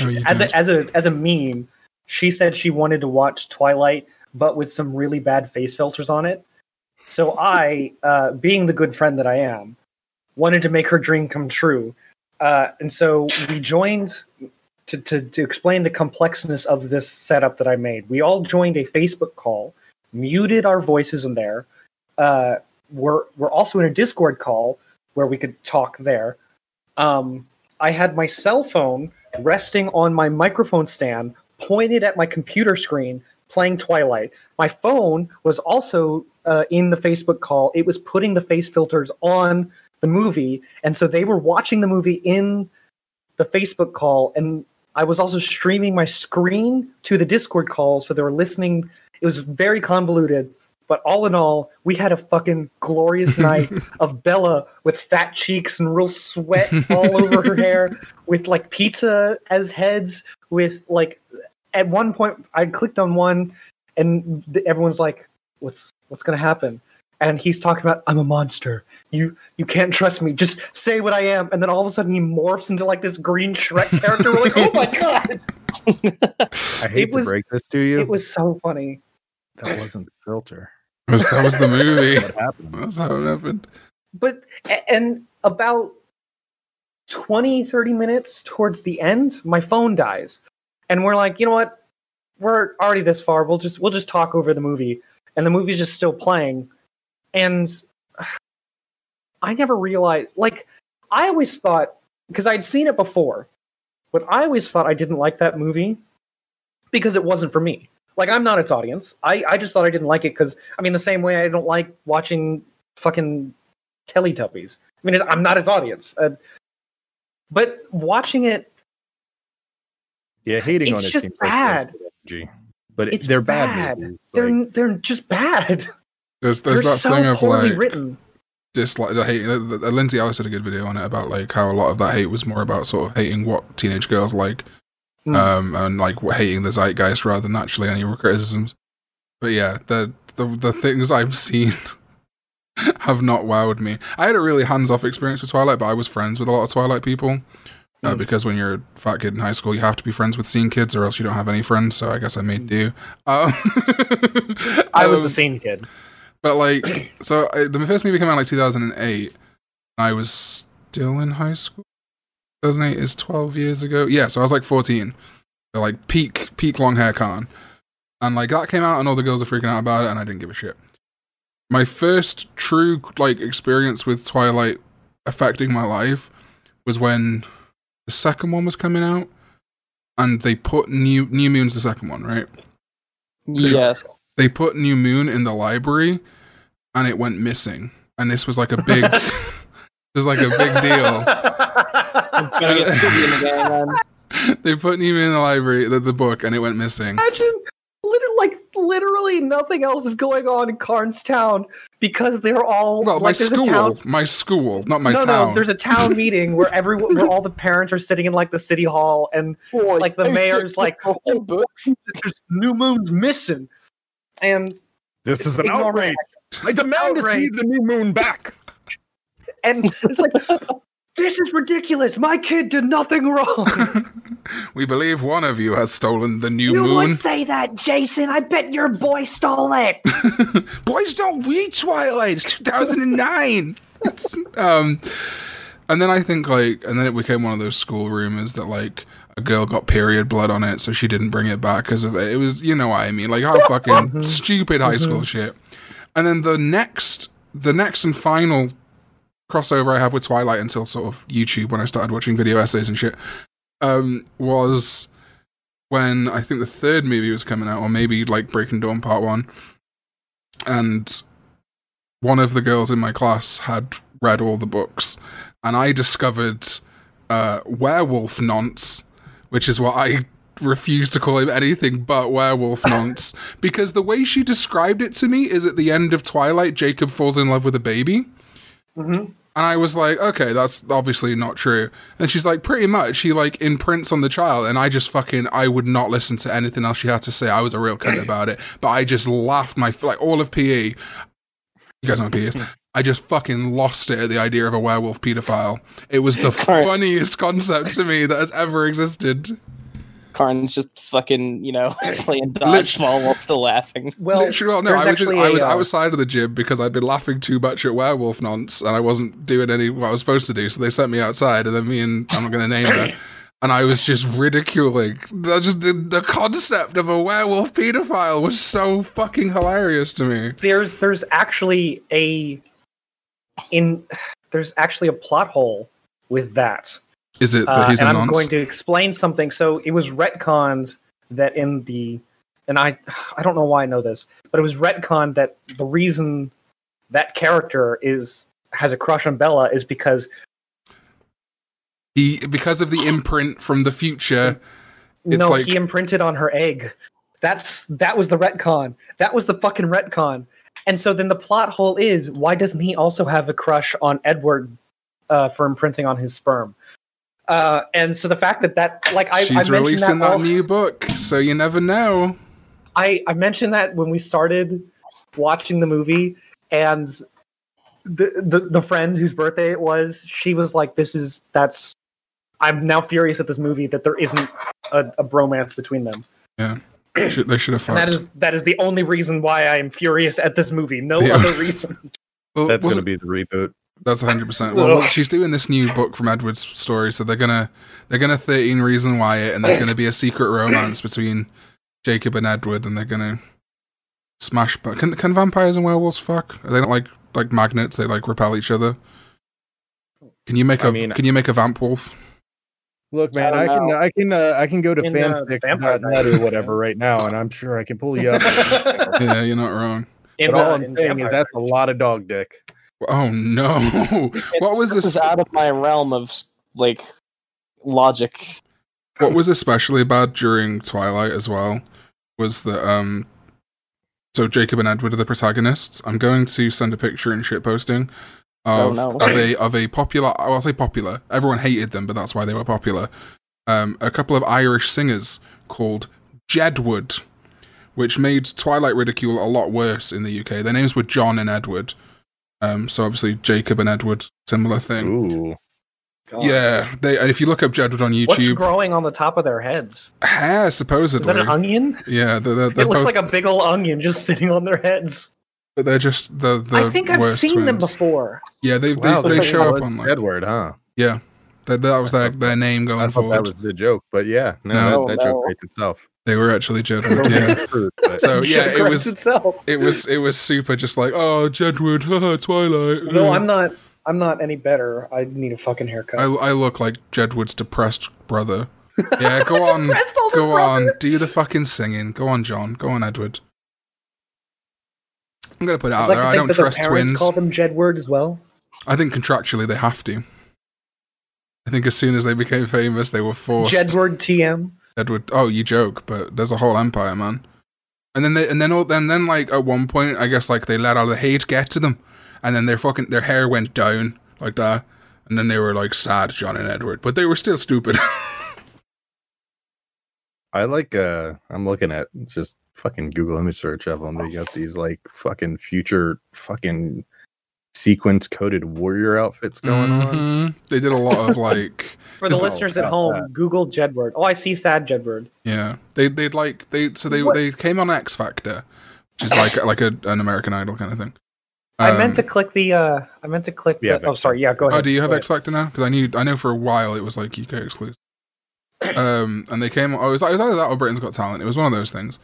Oh, as did. a as a as a meme, she said she wanted to watch Twilight, but with some really bad face filters on it. So I, uh, being the good friend that I am, wanted to make her dream come true, uh, and so we joined. To, to, to explain the complexness of this setup that I made, we all joined a Facebook call, muted our voices in there. Uh, we're we're also in a Discord call where we could talk there. Um, I had my cell phone resting on my microphone stand, pointed at my computer screen, playing Twilight. My phone was also uh, in the Facebook call. It was putting the face filters on the movie, and so they were watching the movie in the Facebook call, and I was also streaming my screen to the Discord call, so they were listening. It was very convoluted, but all in all, we had a fucking glorious night of Bella with fat cheeks and real sweat all over her hair, with like pizza as heads. With like, at one point, I clicked on one, and everyone's like, "What's what's gonna happen?" And he's talking about, "I'm a monster. You you can't trust me. Just say what I am." And then all of a sudden, he morphs into like this green Shrek character. We're like, "Oh my god!" I hate It was- to break this to you. It was so funny. that wasn't the filter. Was- that was the movie. What happened? That's how it happened. but and about 20 30 minutes towards the end my phone dies and we're like you know what we're already this far we'll just we'll just talk over the movie and the movie's just still playing and i never realized like i always thought because i'd seen it before but i always thought i didn't like that movie because it wasn't for me like i'm not its audience i i just thought i didn't like it because i mean the same way i don't like watching fucking Teletubbies. I mean, I'm not its audience. Uh, but watching it, Yeah, hating on it just seems like bad. energy. But It's they're bad, bad. movies. they're Like, they're just bad. There's there's they're that so thing of like written. dislike the hate. The, the, Lindsay Ellis did a good video on it about like how a lot of that hate was more about sort of hating what teenage girls like, Mm. um, and like hating the zeitgeist rather than actually any criticisms. But yeah, the the the things I've seen have not wowed me. I had a really hands off experience with Twilight, but I was friends with a lot of Twilight people. Uh, Mm. because when you're a fat kid in high school, you have to be friends with scene kids, or else you don't have any friends. So I guess I made do. Um, I was the um, scene kid. but like, so I, the first movie came out like 2008. I was still in high school. 2008 is 12 years ago. Yeah, so I was like 14. So like peak peak long hair con, and like that came out, and all the girls are freaking out about it, and I didn't give a shit. My first true like experience with Twilight affecting my life was when the second one was coming out, and they put new New Moon's the second one, right? Yes. they put New Moon in the library and it went missing. And this was like a big this was like a big deal. Gotta get Scooby in the gang, man. they put New Moon in the library, the, the book, and it went missing. Imagine, literally, like literally nothing else is going on in Carnstown because they're all Well, my like, there's a school, town- my school, not my no, town. no, there's a town meeting where everyone, where all the parents are sitting in like the city hall, and like the mayor's like, "Oh, boy, just New Moon's missing," and this is an outrage. I demand to see the new moon back. and it's like, "This is ridiculous! My kid did nothing wrong." we believe one of you has stolen the New You Moon. would say that, Jason. I bet your boy stole it. Boys don't read Twilight. It's 2009. It's, um, and then I think like, and then it became one of those school rumors that like a girl got period blood on it, so she didn't bring it back because of it. It was, you know what I mean, like how fucking stupid high school shit. And then the next, the next and final crossover I have with Twilight until sort of YouTube when I started watching video essays and shit, um, was when I think the third movie was coming out, or maybe like Breaking Dawn Part One, and one of the girls in my class had read all the books, and I discovered uh, werewolf nonce, which is what I refuse to call him anything but werewolf nonce, because the way she described it to me is at the end of Twilight, Jacob falls in love with a baby. Mhm. And I was like, okay, that's obviously not true. And she's like, pretty much, he like imprints on the child. And I just fucking, I would not listen to anything else she had to say. I was a real cunt about it. But I just laughed my, like all of PE. You guys know what PE is. I just fucking lost it at the idea of a werewolf pedophile. It was the funniest concept to me that has ever existed. Karn's just fucking, you know, playing dodgeball while still laughing. Well, Literally, well, no, I was in, actually I a, was uh, outside of the gym because I'd been laughing too much at werewolf nonce, and I wasn't doing any what I was supposed to do. So they sent me outside, and then me and I'm not going to name her, and I was just ridiculing. That's just the, the concept of a werewolf pedophile was so fucking hilarious to me. there's there's actually a in there's actually a plot hole with that. Is it that Uh, he's and I'm going to explain something. So it was retconned that in the, and I, I don't know why I know this, but it was retconned that the reason that character is has a crush on Bella is because He because of the imprint from the future. It's no, like- he imprinted on her egg. That's that was the retcon. That was the fucking retcon. And so then the plot hole is why doesn't he also have a crush on Edward uh, for imprinting on his sperm? Uh, and so the fact that that like I, I She's mentioned releasing that, all- new book, so you never know. I, I mentioned that when we started watching the movie, and the, the the friend whose birthday it was, she was like, "This is that's." I'm now furious at this movie that there isn't a, a bromance between them, Should, they should have and that is that is the only reason why I am furious at this movie. No Yeah. other reason. Well, That's going to be the reboot. That's 100. percent Well, look, she's doing this new book from Edward's story, so they're gonna they're gonna 13 Reason Why it, and there's gonna be a secret romance between Jacob and Edward, and they're gonna smash. But can can vampires and werewolves fuck? Are they not like like magnets? They like repel each other. Can you make I a mean- Can you make a vamp wolf? Look, I man, don't I, can know. I can uh, I can go to In, uh, Vampire fanfic.net or whatever right now, and I'm sure I can pull you up. Yeah, you're not wrong. In, but all uh, I'm in saying Vampire is that's a lot of dog dick. Oh no! what was This is out of my realm of like logic. what was especially bad during Twilight as well was that um so Jacob and Edward are the protagonists. I'm going to send a picture in shit posting Oh, of, no. of a of a popular I'll say popular. Everyone hated them, but that's why they were popular. Um a couple of Irish singers called Jedward, which made Twilight ridicule a lot worse in the UK. Their names were John and Edward. Um so obviously Jacob and Edward, similar thing. Ooh, God. Yeah, they if you look up Jedward on YouTube, What's YouTube, growing on the top of their heads? hair supposedly. Is supposedly. that an onion? Yeah, they're, they're, they're It looks both, like a big old onion just sitting on their heads. but they're just the the. I think I've worst seen them before. Yeah, they wow, they, they like show up on like Edward, huh? yeah, that that was their their name going I thought forward. that was the joke, but yeah, no, No. that, that Oh, joke no. writes itself. They were actually Jedward. Yeah, so yeah, it was itself. it was it was super. Just like oh Jedward, haha, Twilight. No, uh." I'm not. I'm not any better. I need a fucking haircut. I I look like Jedward's depressed brother. Yeah, go on, go brother. on, do the fucking singing. Go on, John. Go on, Edward. I'm gonna put it I'd out like there. I don't trust twins. Call them Jedward as well. I think contractually they have to. I think as soon as they became famous, they were forced. Jedward TM. Edward. Oh, you joke, but there's a whole empire, man. And then they, and then, all, and then, like at one point, I guess like they let all the hate get to them, and then their fucking their hair went down like that, and then they were like sad, John and Edward, but they were still stupid. I like. uh I'm looking at just fucking Google image search of them. They got these like fucking future fucking sequence coded warrior outfits going on. Mhm. They did a lot of like, For the listeners at home, that. Google Jedward. Oh, I see sad Jedward. yeah, they they'd like they so they What? they came on X Factor, which is like like a, an American Idol kind of thing. I Um, meant to click the. uh I meant to click. Yeah, the, oh, sorry. Yeah, go ahead. Oh, do you have X Factor now? Because I knew I know for a while it was like UK exclusive. Um, and they came. Oh, it was, it was either that or Britain's Got Talent. It was one of those things.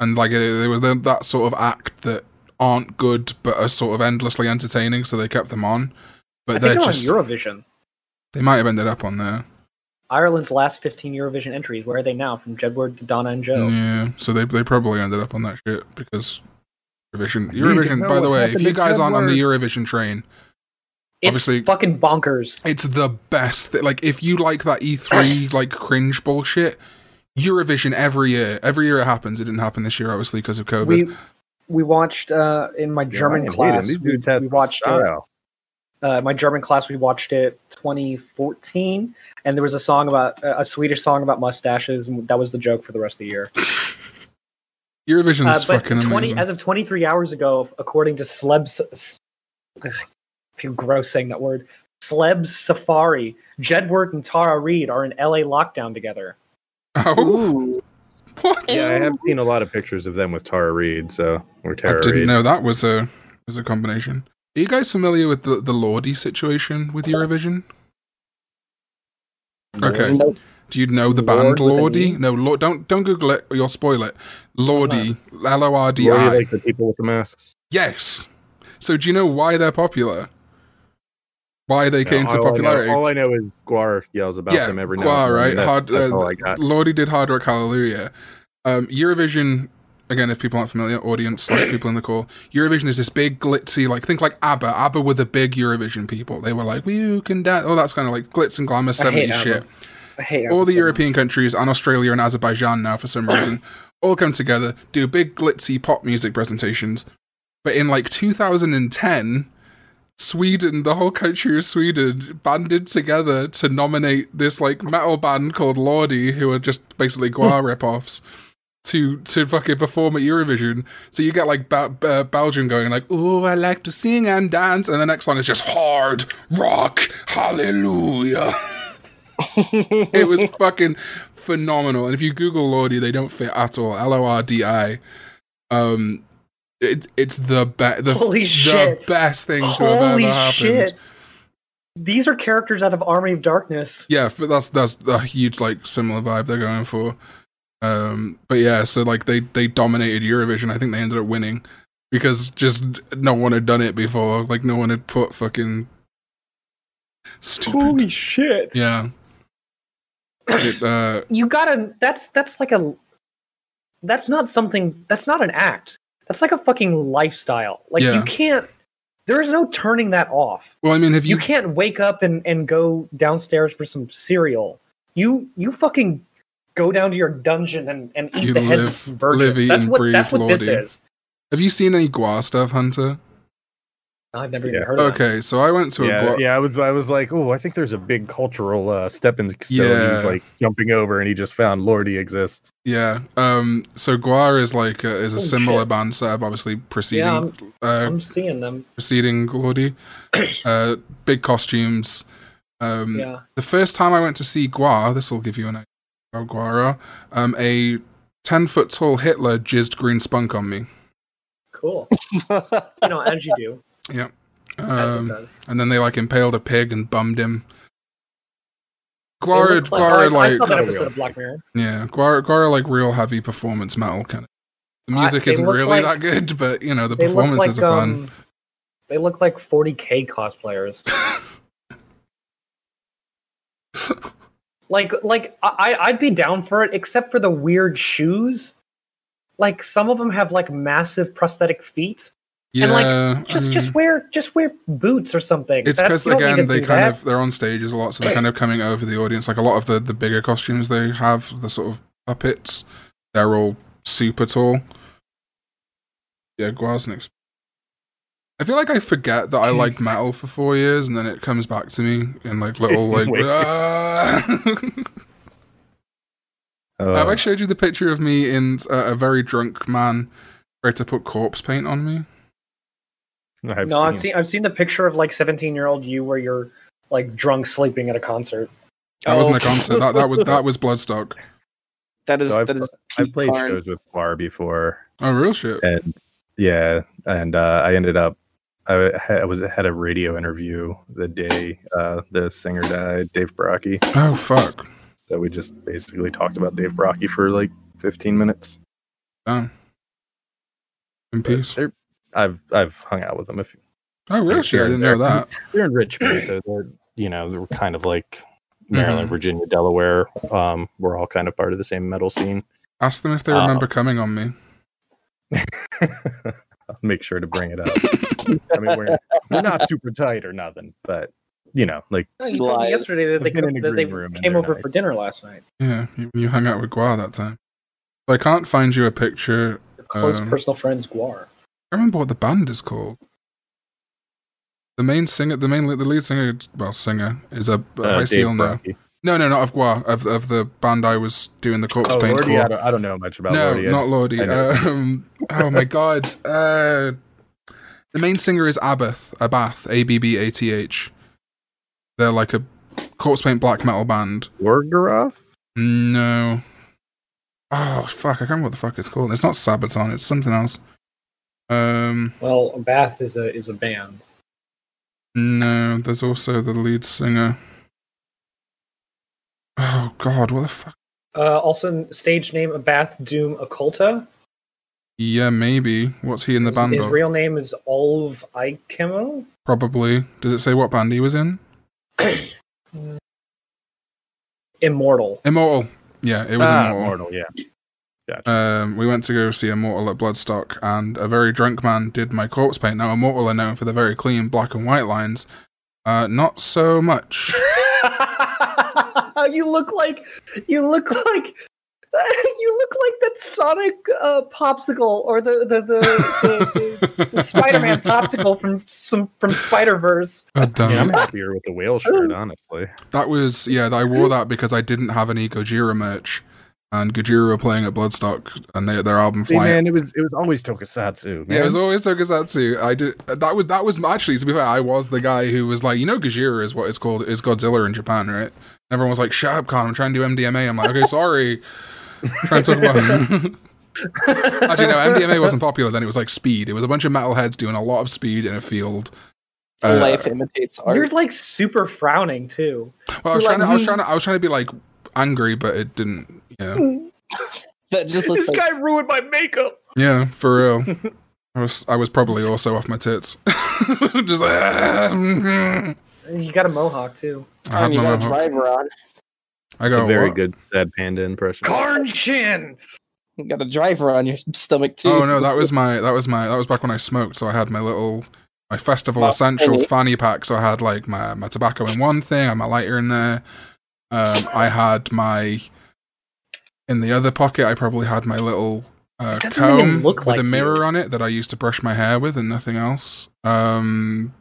And like it, they were that sort of act that aren't good but are sort of endlessly entertaining, so they kept them on. But I they're they're just on Eurovision. they might have ended up on there. Ireland's last 15 Eurovision entries. Where are they now? From Jedward to Donna and Joe. Yeah, so they they probably ended up on that shit because Eurovision. You need to Eurovision. By the way, if you guys aren't on the Eurovision train, It's Obviously- fucking bonkers. it's the best. Th- like if you like that E3 like cringe bullshit, Eurovision every year. Every year it happens. It didn't happen this year, obviously, because of COVID. We we watched uh, in my German Ryan, class. These we, dudes had we some watched it. style. uh, my German class, we watched it 2014, and there was a song about uh, a Swedish song about mustaches, and that was the joke for the rest of the year. Eurovision's Uh, fucking 20 amazing. as of 23 hours ago, according to Slebs, s- I feel gross saying that word. Slebs Safari, Jedward and Tara Reid are in LA lockdown together. oh, Ooh. What? Yeah, I have seen a lot of pictures of them with Tara Reid, so or I Tara didn't Reid. know that was a was a combination. Are you guys familiar with the the Lordi situation with Eurovision? Okay. Do you know the band Lord with a E? No, Lord, don't don't Google it or you'll spoil it. Lordi, L O R D Were I. like the people with the masks? Yes. So do you know why they're popular? Why they came No, to all I know- popularity? all I know is GWAR yells about Yeah, them every GWAR, now and then. right? That's, Hard- that's uh, all I got. Lordi did Hard Rock Hallelujah. Um, Eurovision, again, if people aren't familiar, audience slash people in the call, Eurovision is this big glitzy, like think like ABBA. ABBA were the big Eurovision people. They were like, "You can dance." Oh, that's kind of like glitz and glamour I hate seventies ABBA. shit. I hate All the episode. European countries and Australia and Azerbaijan now, for some reason, all come together, do big glitzy pop music presentations. But in like 2010, Sweden, the whole country of Sweden, banded together to nominate this like metal band called Lordi, who are just basically GWAR ripoffs, to to fucking perform at Eurovision. So you get like ba- uh, Belgium going like, "Oh, I like to sing and dance," and the next song is just hard rock, hallelujah. it was fucking phenomenal. And if you Google Lordi, they don't fit at all. L O R D I. Um, it, it's the best. The, Holy shit. the best thing to have ever Holy happened. shit! These are characters out of Army of Darkness. Yeah, but that's that's a huge like similar vibe they're going for. Um, but yeah, so like they they dominated Eurovision. I think they ended up winning because just no one had done it before. Like no one had put fucking stupid. Holy shit! Yeah. It, uh, You gotta. That's that's like a. That's not something. That's not an act. That's like a fucking lifestyle. Like Yeah. you can't. There is no turning that off. well, I mean, have You, you? can't wake up and, and go downstairs for some cereal. You you fucking go down to your dungeon and, and eat You the heads live- of some virgins. live, that's and what breathe that's what this is. Have you seen any GWAR stuff, Hunter? I've never Yeah. even heard of that. Okay, so I went to a Yeah, yeah. I was, I was like, oh, I think there's a big cultural uh, stepping stone. Yeah. He's like jumping over, and he just found Lordi exists. Yeah. Um. So GWAR is like a, is a Holy similar shit. band setup, obviously preceding Yeah, I'm, uh, I'm seeing them. preceding Lordi. uh, big costumes. Um, Yeah. The first time I went to see GWAR, this will give you an idea how GWAR um, a ten foot tall Hitler jizzed green spunk on me. Cool. you know, as you do. As it Um, does. and then they like impaled a pig and bummed him. They GWAR, look like- GWAR, oh, I, I saw that episode of Black Mirror. yeah, GWAR, GWAR are like real heavy performance metal kind of. The music they isn't really like- that good, but you know the They look like performances are fun. um, they look like 40k cosplayers. like like I I'd be down for it, except for the weird shoes. Like some of them have like massive prosthetic feet. Yeah, and, like, Just I just wear just wear boots or something. It's That's- because you don't need again they kind that. of they're on stages a lot, so they're kind of coming over the audience. Like a lot of the the bigger costumes they have, the sort of puppets, they're all super tall. Yeah, GWAR's next. I feel like I forget that I liked metal for four years, and then it comes back to me in like little like. "Ah." Uh, Have I showed you the picture of me in uh, a very drunk man tried to put corpse paint on me? I've no, I've seen- seen I've seen the picture of like 17 year old you where you're like drunk sleeping at a concert. That wasn't a Oh. concert. That that was that was Bloodstock. That is So I've, that is I've played Karn. shows with Bar before, Oh, real shit. and yeah, and uh, I ended up. I, ha- I was had a radio interview the day uh, the singer died, Dave Brockie. Oh fuck. That we just basically talked about Dave Brockie for like 15 minutes. Done. In But peace. They're, I've I've hung out with them. If Oh, real shit. I didn't know that. they're in Richmond, so they're you know they're kind of like Maryland, Mhm. Virginia, Delaware. Um, we're all kind of part of the same metal scene. Ask them if they Uh, remember coming on me. I'll make sure to bring it up. I mean, we're we're not super tight or nothing, but you know, like No, you Lies. yesterday that they, I've been in a that they room came over nice. for dinner last night. Yeah, you, you hung out with GWAR that time. But I can't find you a picture. Your close Um, personal friends, GWAR. I remember what the band is called. The main singer, the main, the lead singer, well, singer is a uh, High Dave Seal now. Brockie. No, no, not of GWAR, of of the band I was doing the corpse Oh, paint Lordi, for. I don't, I don't know much about no, Lordi. Not just- Lordi. Um, oh my god. Uh, the main singer is Abbath. Abbath. A B B A T H. They're like a corpse paint black metal band. Gorgoroth? No. Oh fuck! I can't remember what the fuck it's called. It's not Sabaton. It's something else. Um, Well, Bath is a is a band. no. There's also the lead singer. Oh god! What the fuck? Uh, also, stage name Bath Doom Occulta. Yeah, maybe. What's he in the his, band his of? real name is Olve Eikemo. Probably. Does it say what band he was in? Immortal. Immortal. Yeah, it was ah, Immortal. Immortal, yeah. Gotcha. Um, we went to go see Immortal at Bloodstock, and a very drunk man did my corpse paint. Now, Immortal are known for the very clean black and white lines. Uh, not so much. you look like you look like you look like that Sonic uh, popsicle or the the the, the, the Spider-Man popsicle from some from Spider Verse. Yeah, I'm happier with the whale shirt, honestly. That was yeah. I wore that because I didn't have any Gojira merch, and Gojira were playing at Bloodstock, and they, their album See, Fly. man, it was it was always Tokusatsu. Man. Yeah, it was always Tokusatsu. I did that was that was actually to be fair, I was the guy who was like, you know, Gojira is what it's called is Godzilla in Japan, right? Everyone was like, "Shut up, Con! I'm trying to do MDMA." I'm like, "Okay, sorry." trying to talk about. Actually, no, MDMA wasn't popular then. It was like speed. It was a bunch of metalheads doing a lot of speed in a field. Uh, Life imitates art. You're like super frowning too. well, I was trying. like, to, I was "Hmm." trying to. I was trying to be like angry, but it didn't. Yeah, that just looks this like guy ruined my makeup. yeah, for real. I was. I was probably also off my tits. Just like. "Ah, mm, You got a mohawk too. I had you my got a mohawk. driver on. I It's go a very "What?" good sad panda impression. Corn chin. You got a driver on your stomach too. Oh no, that was my that was my that was back when I smoked. So I had my little my festival Well, essentials really? fanny pack. So I had like my my tobacco in one thing, I had my lighter in there. Um, I had my in the other pocket. I probably had my little uh, That doesn't even comb look with like a mirror you. on it that I used to brush my hair with, and nothing else. Um,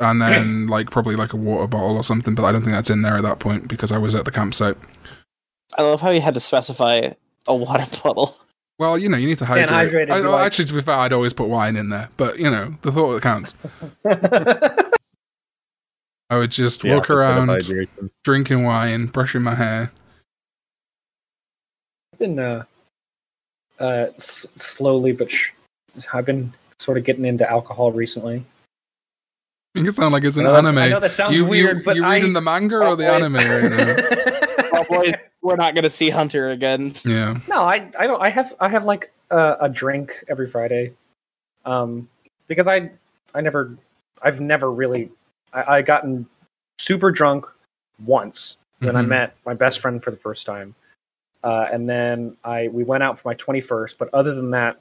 and then like probably like a water bottle or something, but I don't think that's in there at that point because I was at the campsite. I love how you had to specify a water bottle. Well, you know, you need to Stand hydrate. I, well, like- Actually, to be fair, I'd always put wine in there, but you know, the thought that counts. I would just The walk around drinking wine, brushing my hair. I've been uh, uh, s- slowly but sh- I've been sort of getting into alcohol recently. Make it sound like it's an I anime. I know that sounds you, weird, you, but you I, reading the manga or the anime right now? Oh boy, we're not gonna see Hunter again. Yeah. no, I I don't. I have I have like a, a drink every Friday, um, because I I never I've never really I, I gotten super drunk once when I Mhm. met my best friend for the first time, uh, and then I we went out for my twenty first. But other than that,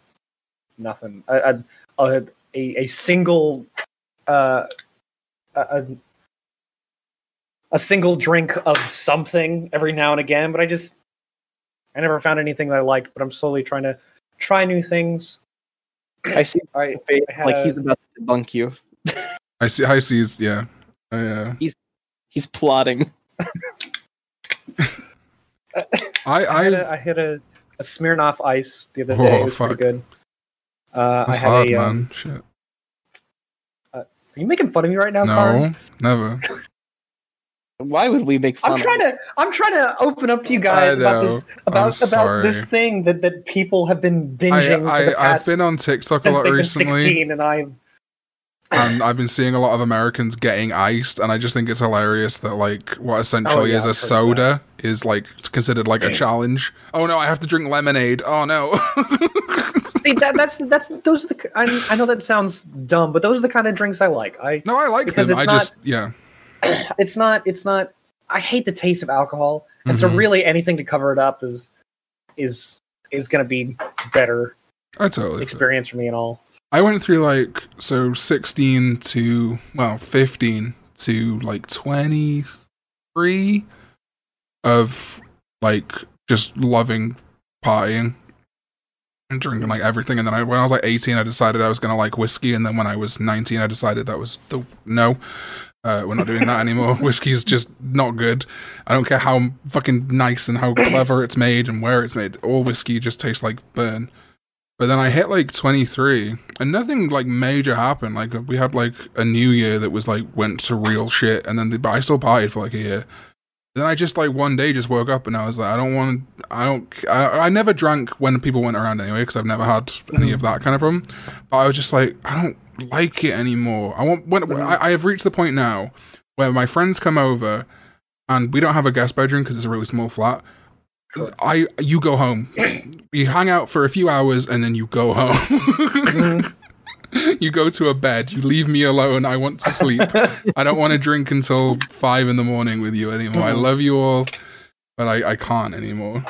nothing. I, I, a, a a single uh, a, a a single drink of something every now and again, but I just I never found anything that I liked. But I'm slowly trying to try new things. I see I, I had like he's about to debunk you. I see. I sees. Yeah. I, uh, He's plotting. I. I had I. a, I had a, a Smirnoff Ice the other Oh, day. it was fuck. pretty good. Uh, That's I had hard, a. man. Um, Shit. are you making fun of me right now, Karn? No, never. Why would we make fun? I'm trying to I'm trying to open up to you guys about this about about this thing that, that people have been I, binging for the I, I've been on TikTok a since lot they've recently. 16 and I and I've been seeing a lot of Americans getting iced, and I just think it's hilarious that like what essentially yeah, is a soda is like considered like a challenge. Oh no, I have to drink lemonade. Oh no. see that, that's that's those are the I, I know that sounds dumb, but those are the kind of drinks I like. I no, I like them. it's I just yeah. it's not it's not I hate the taste of alcohol, and so Mhm. really anything to cover it up is is is going to be better I totally. experience for me and all. I went through like so 16 to well 15 to like 23 of like just loving partying and drinking like everything and then I, when I was like 18 I decided I was going to like whiskey and then when I was 19 I decided that was the no uh, we're not doing that anymore. Whiskey's just not good. I don't care how fucking nice and how clever it's made and where it's made. All whiskey just tastes like burn. But then I hit like 23 and nothing like major happened. Like we had like a new year that was like went to real shit and then the, but I still partied for like a year. Then I just like one day just woke up and I was like, I don't want, I don't, I, I never drank when people went around anyway because I've never had any of that kind of problem. But I was just like, I don't like it anymore. I want when I, I have reached the point now where my friends come over and we don't have a guest bedroom because it's a really small flat. I you go home, you hang out for a few hours and then you go home. you go to a bed. You leave me alone. I want to sleep. I don't want to drink until five in the morning with you anymore. I love you all, but I, I can't anymore.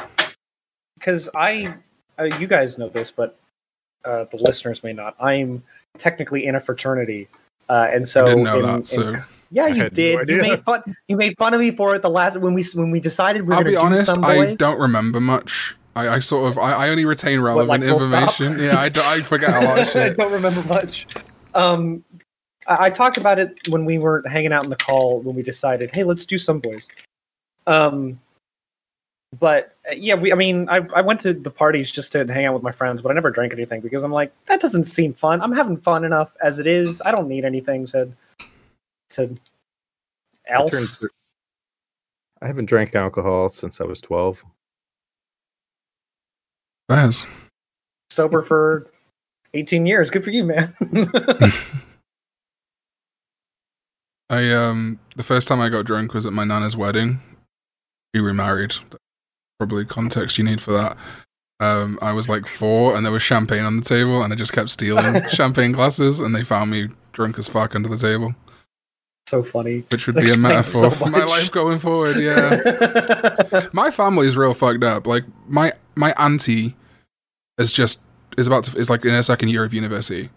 because I, uh, you guys know this, but uh, the listeners may not. I'm technically in a fraternity, uh, and so I didn't know in- that. in- So yeah, you had no did. you made fun. You made fun of me for it the last when we when we decided we were I'll going be to do honest. some I don't remember much. I, I sort of I, I only retain relevant like, full stop? information. Yeah, I, I forget a lot of I don't remember much. Um, I, I talked about it when we were hanging out in the call when we decided, hey, let's do some boys. Um, but yeah, we. I mean, I I went to the parties just to hang out with my friends, but I never drank anything because I'm like, that doesn't seem fun. I'm having fun enough as it is. I don't need anything to to I turned else. thir- I haven't drank alcohol since I was 12. Bez. Sober for 18 years. Good for you, man. I um the first time I got drunk was at my nana's wedding. We remarried. Probably context you need for that. Um, I was like four, and there was champagne on the table, and I just kept stealing champagne glasses, and they found me drunk as fuck under the table, so funny. which would be a metaphor so for my life going forward. Yeah, my family's real fucked up. Like my my auntie is just is about to is like in her second year of university.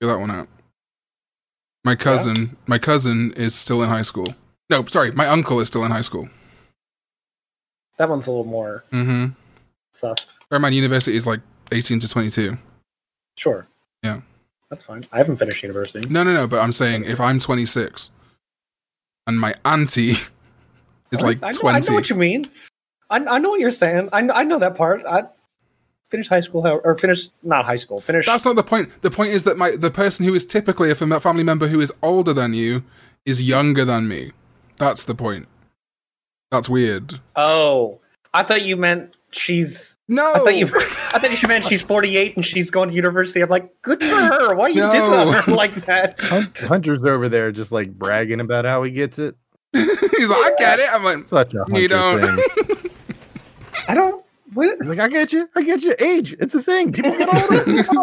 Figure that one out. My cousin, my cousin is still in high school. No, sorry, my uncle is still in high school. that one's a little more Mm-hmm. sus. Bear in mind, university is like eighteen to twenty-two. Sure. Yeah. That's fine. I haven't finished university. No, no, no. But I'm saying if I'm twenty-six, and my auntie is I- like I know, I twenty. know what you mean. I, I know what you're saying. I, I know that part. I finished high school, or finished not high school. Finished. That's not the point. The point is that my the person who is typically a family member who is older than you is younger than me. That's the point. That's weird. oh, I thought you meant she's. No, I thought you. I thought you meant she's 48 and she's going to university. I'm like, good for her. Why are you No. dissing on her like that? Hunter's over there just like bragging about how he gets it. he's like, I get it. I'm like, Such a Hunter you don't. thing. I don't. What? He's like, I get you. I get you. Age. It's a thing. People get older. Come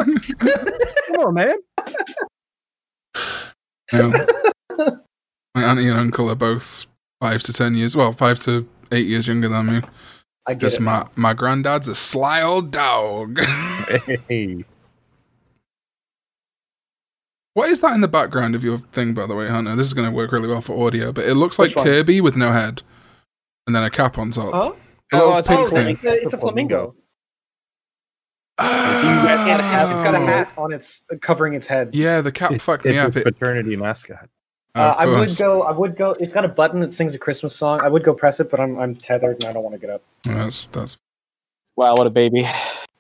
on, man. No. my auntie and uncle are both five to ten years. Well, five to eight years younger than me. I get Just it. my my granddad's a sly old dog. Hey. what is that in the background of your thing, by the way, Hunter? This is going to work really well for audio, but it looks like one? Kirby with no head, and then a cap on top. Huh? A little Oh, it's pink Oh, a thing. it's a, it's a It's a flamingo. flamingo. Oh. It's got, a ah. hat on its covering its head. Yeah, the cap It's, fucked it's me up. his It, fraternity mascot. Uh, I would go. I would go. It's got a button that sings a Christmas song. I would go press it, but I'm I'm tethered and I don't want to get up. That's that's Wow, what a baby.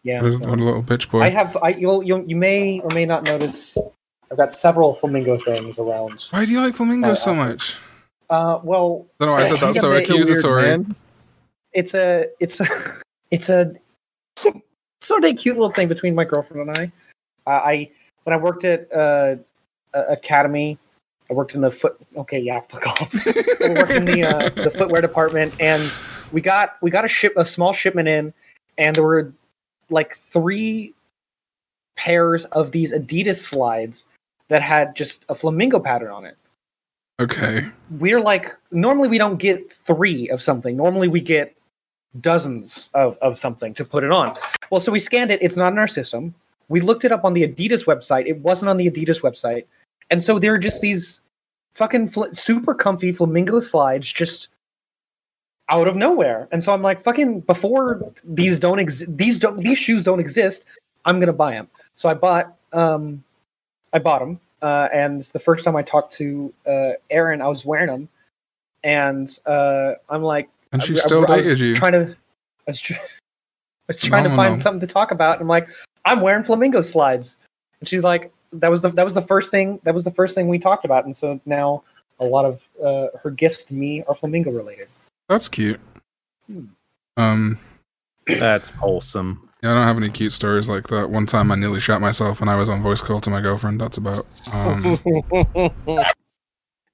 Yeah. what a, what a little bitch boy. I have. I you'll, you'll you may or may not notice. I've got several flamingo things around. Why do you like flamingos so Uh, much? Uh, well, I don't know. I said that so It's a weird accusatory. it's a it's a it's a sort of a cute little thing between my girlfriend and I. Uh, I when I worked at uh, uh, Academy, I worked in the foot. Okay, yeah, fuck off. I worked in the uh, the footwear department, and we got we got a ship a small shipment in, and there were like three pairs of these Adidas slides that had just a flamingo pattern on it Okay. we're like normally we don't get three of something normally we get dozens of, of something to put it on well so we scanned it it's not in our system We looked it up on the Adidas website. It wasn't on the Adidas website, and so there are just these fucking fl- super comfy flamingo slides just out of nowhere. And so I'm like, fucking before these don't exist, these don't these shoes don't exist. I'm gonna buy them. So I bought um, I bought them, uh, and the first time I talked to uh, Aaron, I was wearing them, and uh, I'm like, And she I- I- still I was dated you. Trying to, I was, tr- I was trying to find Phenomenal. something to talk about. And I'm like, I'm wearing flamingo slides, and she's like, that was the that was the first thing that was the first thing we talked about, and so now a lot of uh, her gifts to me are flamingo related. That's cute. Hmm. Um, That's wholesome. yeah, I don't have any cute stories like that. One time I nearly shot myself when I was on voice call to my girlfriend. That's about. Um,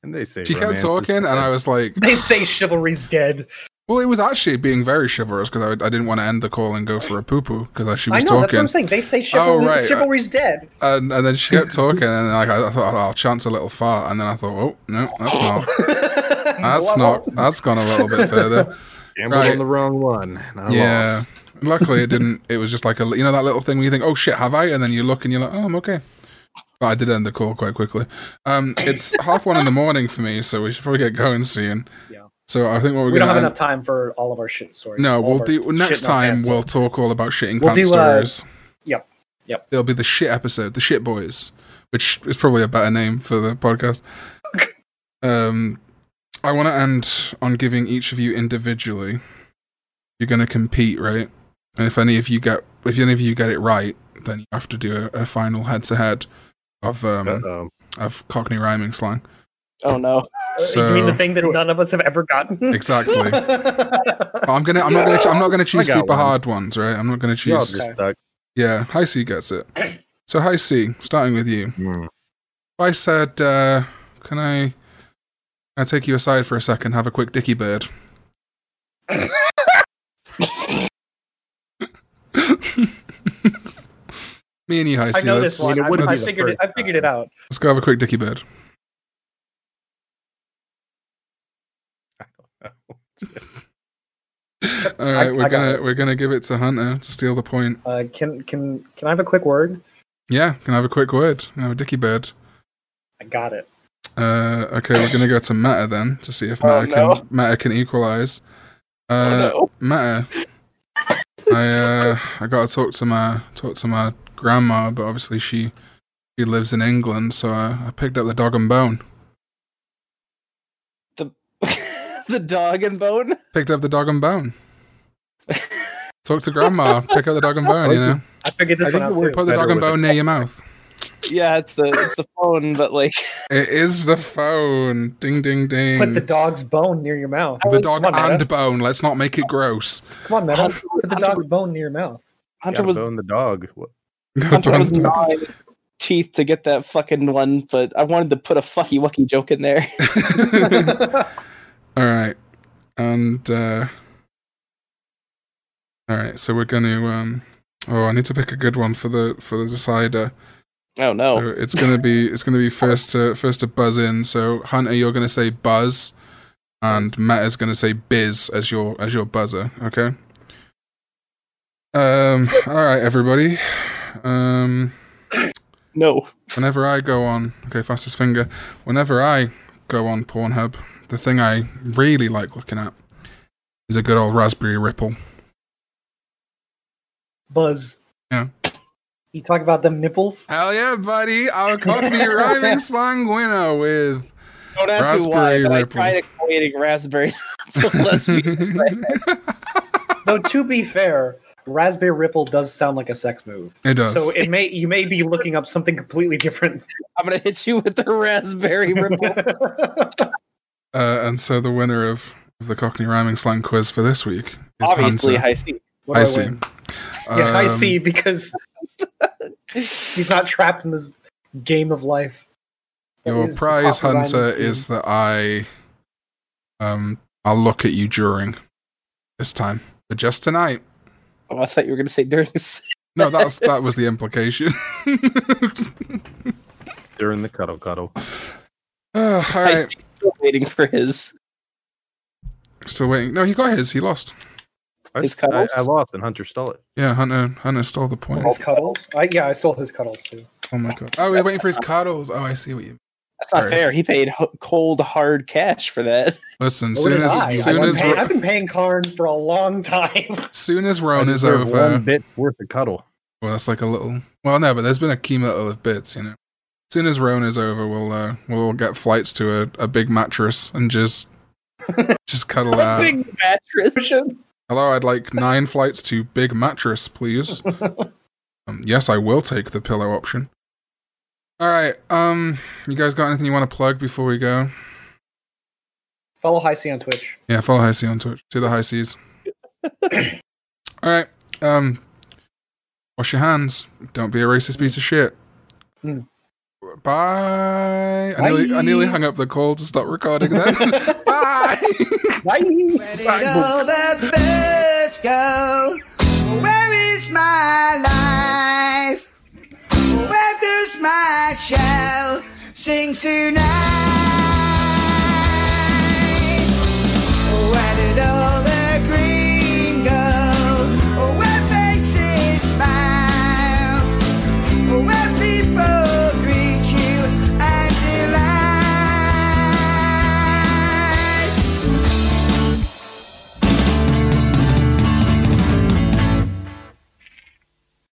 And they say she kept talking, and I was like, They say chivalry's dead. Well, it was actually being very chivalrous because I, I didn't want to end the call and go for a poo poo because she was I was know that's what talking. I'm saying. They say chivalry, Oh, right. chivalry's dead. And, and then she kept talking, and like I, I thought, oh, I'll chance a little fart, and then I thought, oh no, that's not. That's not. That's gone a little bit further. gambled right. on the wrong one. And I Yeah. lost. Luckily, it didn't. It was just like a, you know, that little thing where you think, oh shit, have I? And then you look and you're like, oh, I'm okay. But I did end the call quite quickly. Um, it's half one in the morning for me, so we should probably get going soon. Yeah. So I think what we're we don't gonna have end- enough time for all of our shit stories. No, we'll do next time. We'll stories. talk all about shitting We'll pants do, uh, stories. yep, yep. It'll be the shit episode, the shit boys, which is probably a better name for the podcast. um, I want to end on giving each of you individually. You're going to compete, right? And if any of you get, if any of you get it right, then you have to do a, a final head-to-head of um Uh-oh. of Cockney rhyming slang. Oh no. Uh, you mean the thing that none of us have ever gotten? exactly. I'm gonna, I'm not gonna, I'm not gonna choose super one. hard ones, right? I'm not gonna Y'all choose. just stuck. Yeah, High C gets it. So High C, starting with you. If I said, uh, can I, can I take you aside for a second, have a quick dicky bird? Me and you, High C. I know this one. I, wouldn't I figured it. I figured it out. let's go have a quick dicky bird. All right, I we're got gonna we're gonna give it to Hunter to steal the point. Uh, can can can I have a quick word? Yeah, can I have a quick word? Can I have a dicky bird. I got it. Uh, okay, we're gonna go to Meta then to see if Oh, no. can Meta can equalize. Uh, oh no. Meta, I uh, I gotta talk to my talk to my grandma, but obviously she she lives in England, so I, I picked up the dog and bone. the dog and bone. Picked up the dog and bone. Talk to grandma. Pick up the dog and bone. You know, I figured this I one think out too. put the dog and bone near your mouth. Yeah, it's the it's the phone, but like It is the phone. Ding ding ding. Put the dog's bone near your mouth. The dog on, and Meta. bone. Let's not make it gross. Come on, man. Put the Hunter- dog's bone near your mouth. Hunter Gotta was bone the dog. What- Hunter was gnawing teeth to get that fucking one, but I wanted to put a fucky wucky joke in there. All right, and uh, all right. So we're gonna. Um, oh, I need to pick a good one for the for the decider. Oh no. So it's gonna be it's gonna be first to first to buzz in. So Hunter, you're gonna say buzz, and Meta's gonna say biz as your as your buzzer. Okay. Um. All right, everybody. Um. No. Whenever I go on, okay, fastest finger. Whenever I go on Pornhub, the thing I really like looking at is a good old Raspberry Ripple. Buzz. Yeah. You talk about them nipples? Hell yeah, buddy! Our Cockney rhyming slang winner with. Oh, Don't ask me why, Raspberry but I Ripple. tried equating raspberry to lesbian. Though to be fair, Raspberry Ripple does sound like a sex move. it does. So it may you may be looking up something completely different. I'm gonna hit you with the raspberry ripple. uh, and so the winner of, of the Cockney rhyming slang quiz for this week is Obviously, Hunter. high C. What do I I see. win? Yeah, I Um, see because he's not trapped in this game of life. That Your prize, Hunter, is that I, um, I'll look at you during this time, but just tonight. Oh, I thought you were gonna say during. No, that's that was the implication. During the cuddle cuddle. Uh, all High right, C's still waiting for his. still waiting. No, he got his. He lost. I, His I, cuddles? I lost and Hunter stole it. Yeah, Hunter Hunter stole the point. His cuddles. I, yeah, I stole his cuddles too. Oh my god. Oh, we're waiting for his cuddles. Oh, I see what you. That's not Sorry. fair. He paid h- cold hard cash for that. Listen, So soon as I. soon I've, as been paying, I've been paying Karn for a long time. soon as I Ron is over, One bit's worth of cuddle. well, that's like a little. Well, no, but there's been a cumulative of bits, you know. As soon as Rona is over, we'll uh, we'll all get flights to a, a big mattress and just just cuddle out. Big mattress. Hello, I'd like nine flights to big mattress, please. um, yes, I will take the pillow option. All right. Um, you guys got anything you want to plug before we go? Follow High C on Twitch. Yeah, follow High C on Twitch. To the High Seas. All right. Um, wash your hands. Don't be a racist piece of shit. Hmm. Bye. Bye. I nearly, I nearly hung up the call to stop recording then. Bye. Bye. Where did all the birds go? Where is my life? Where does my shell sing tonight? Where did all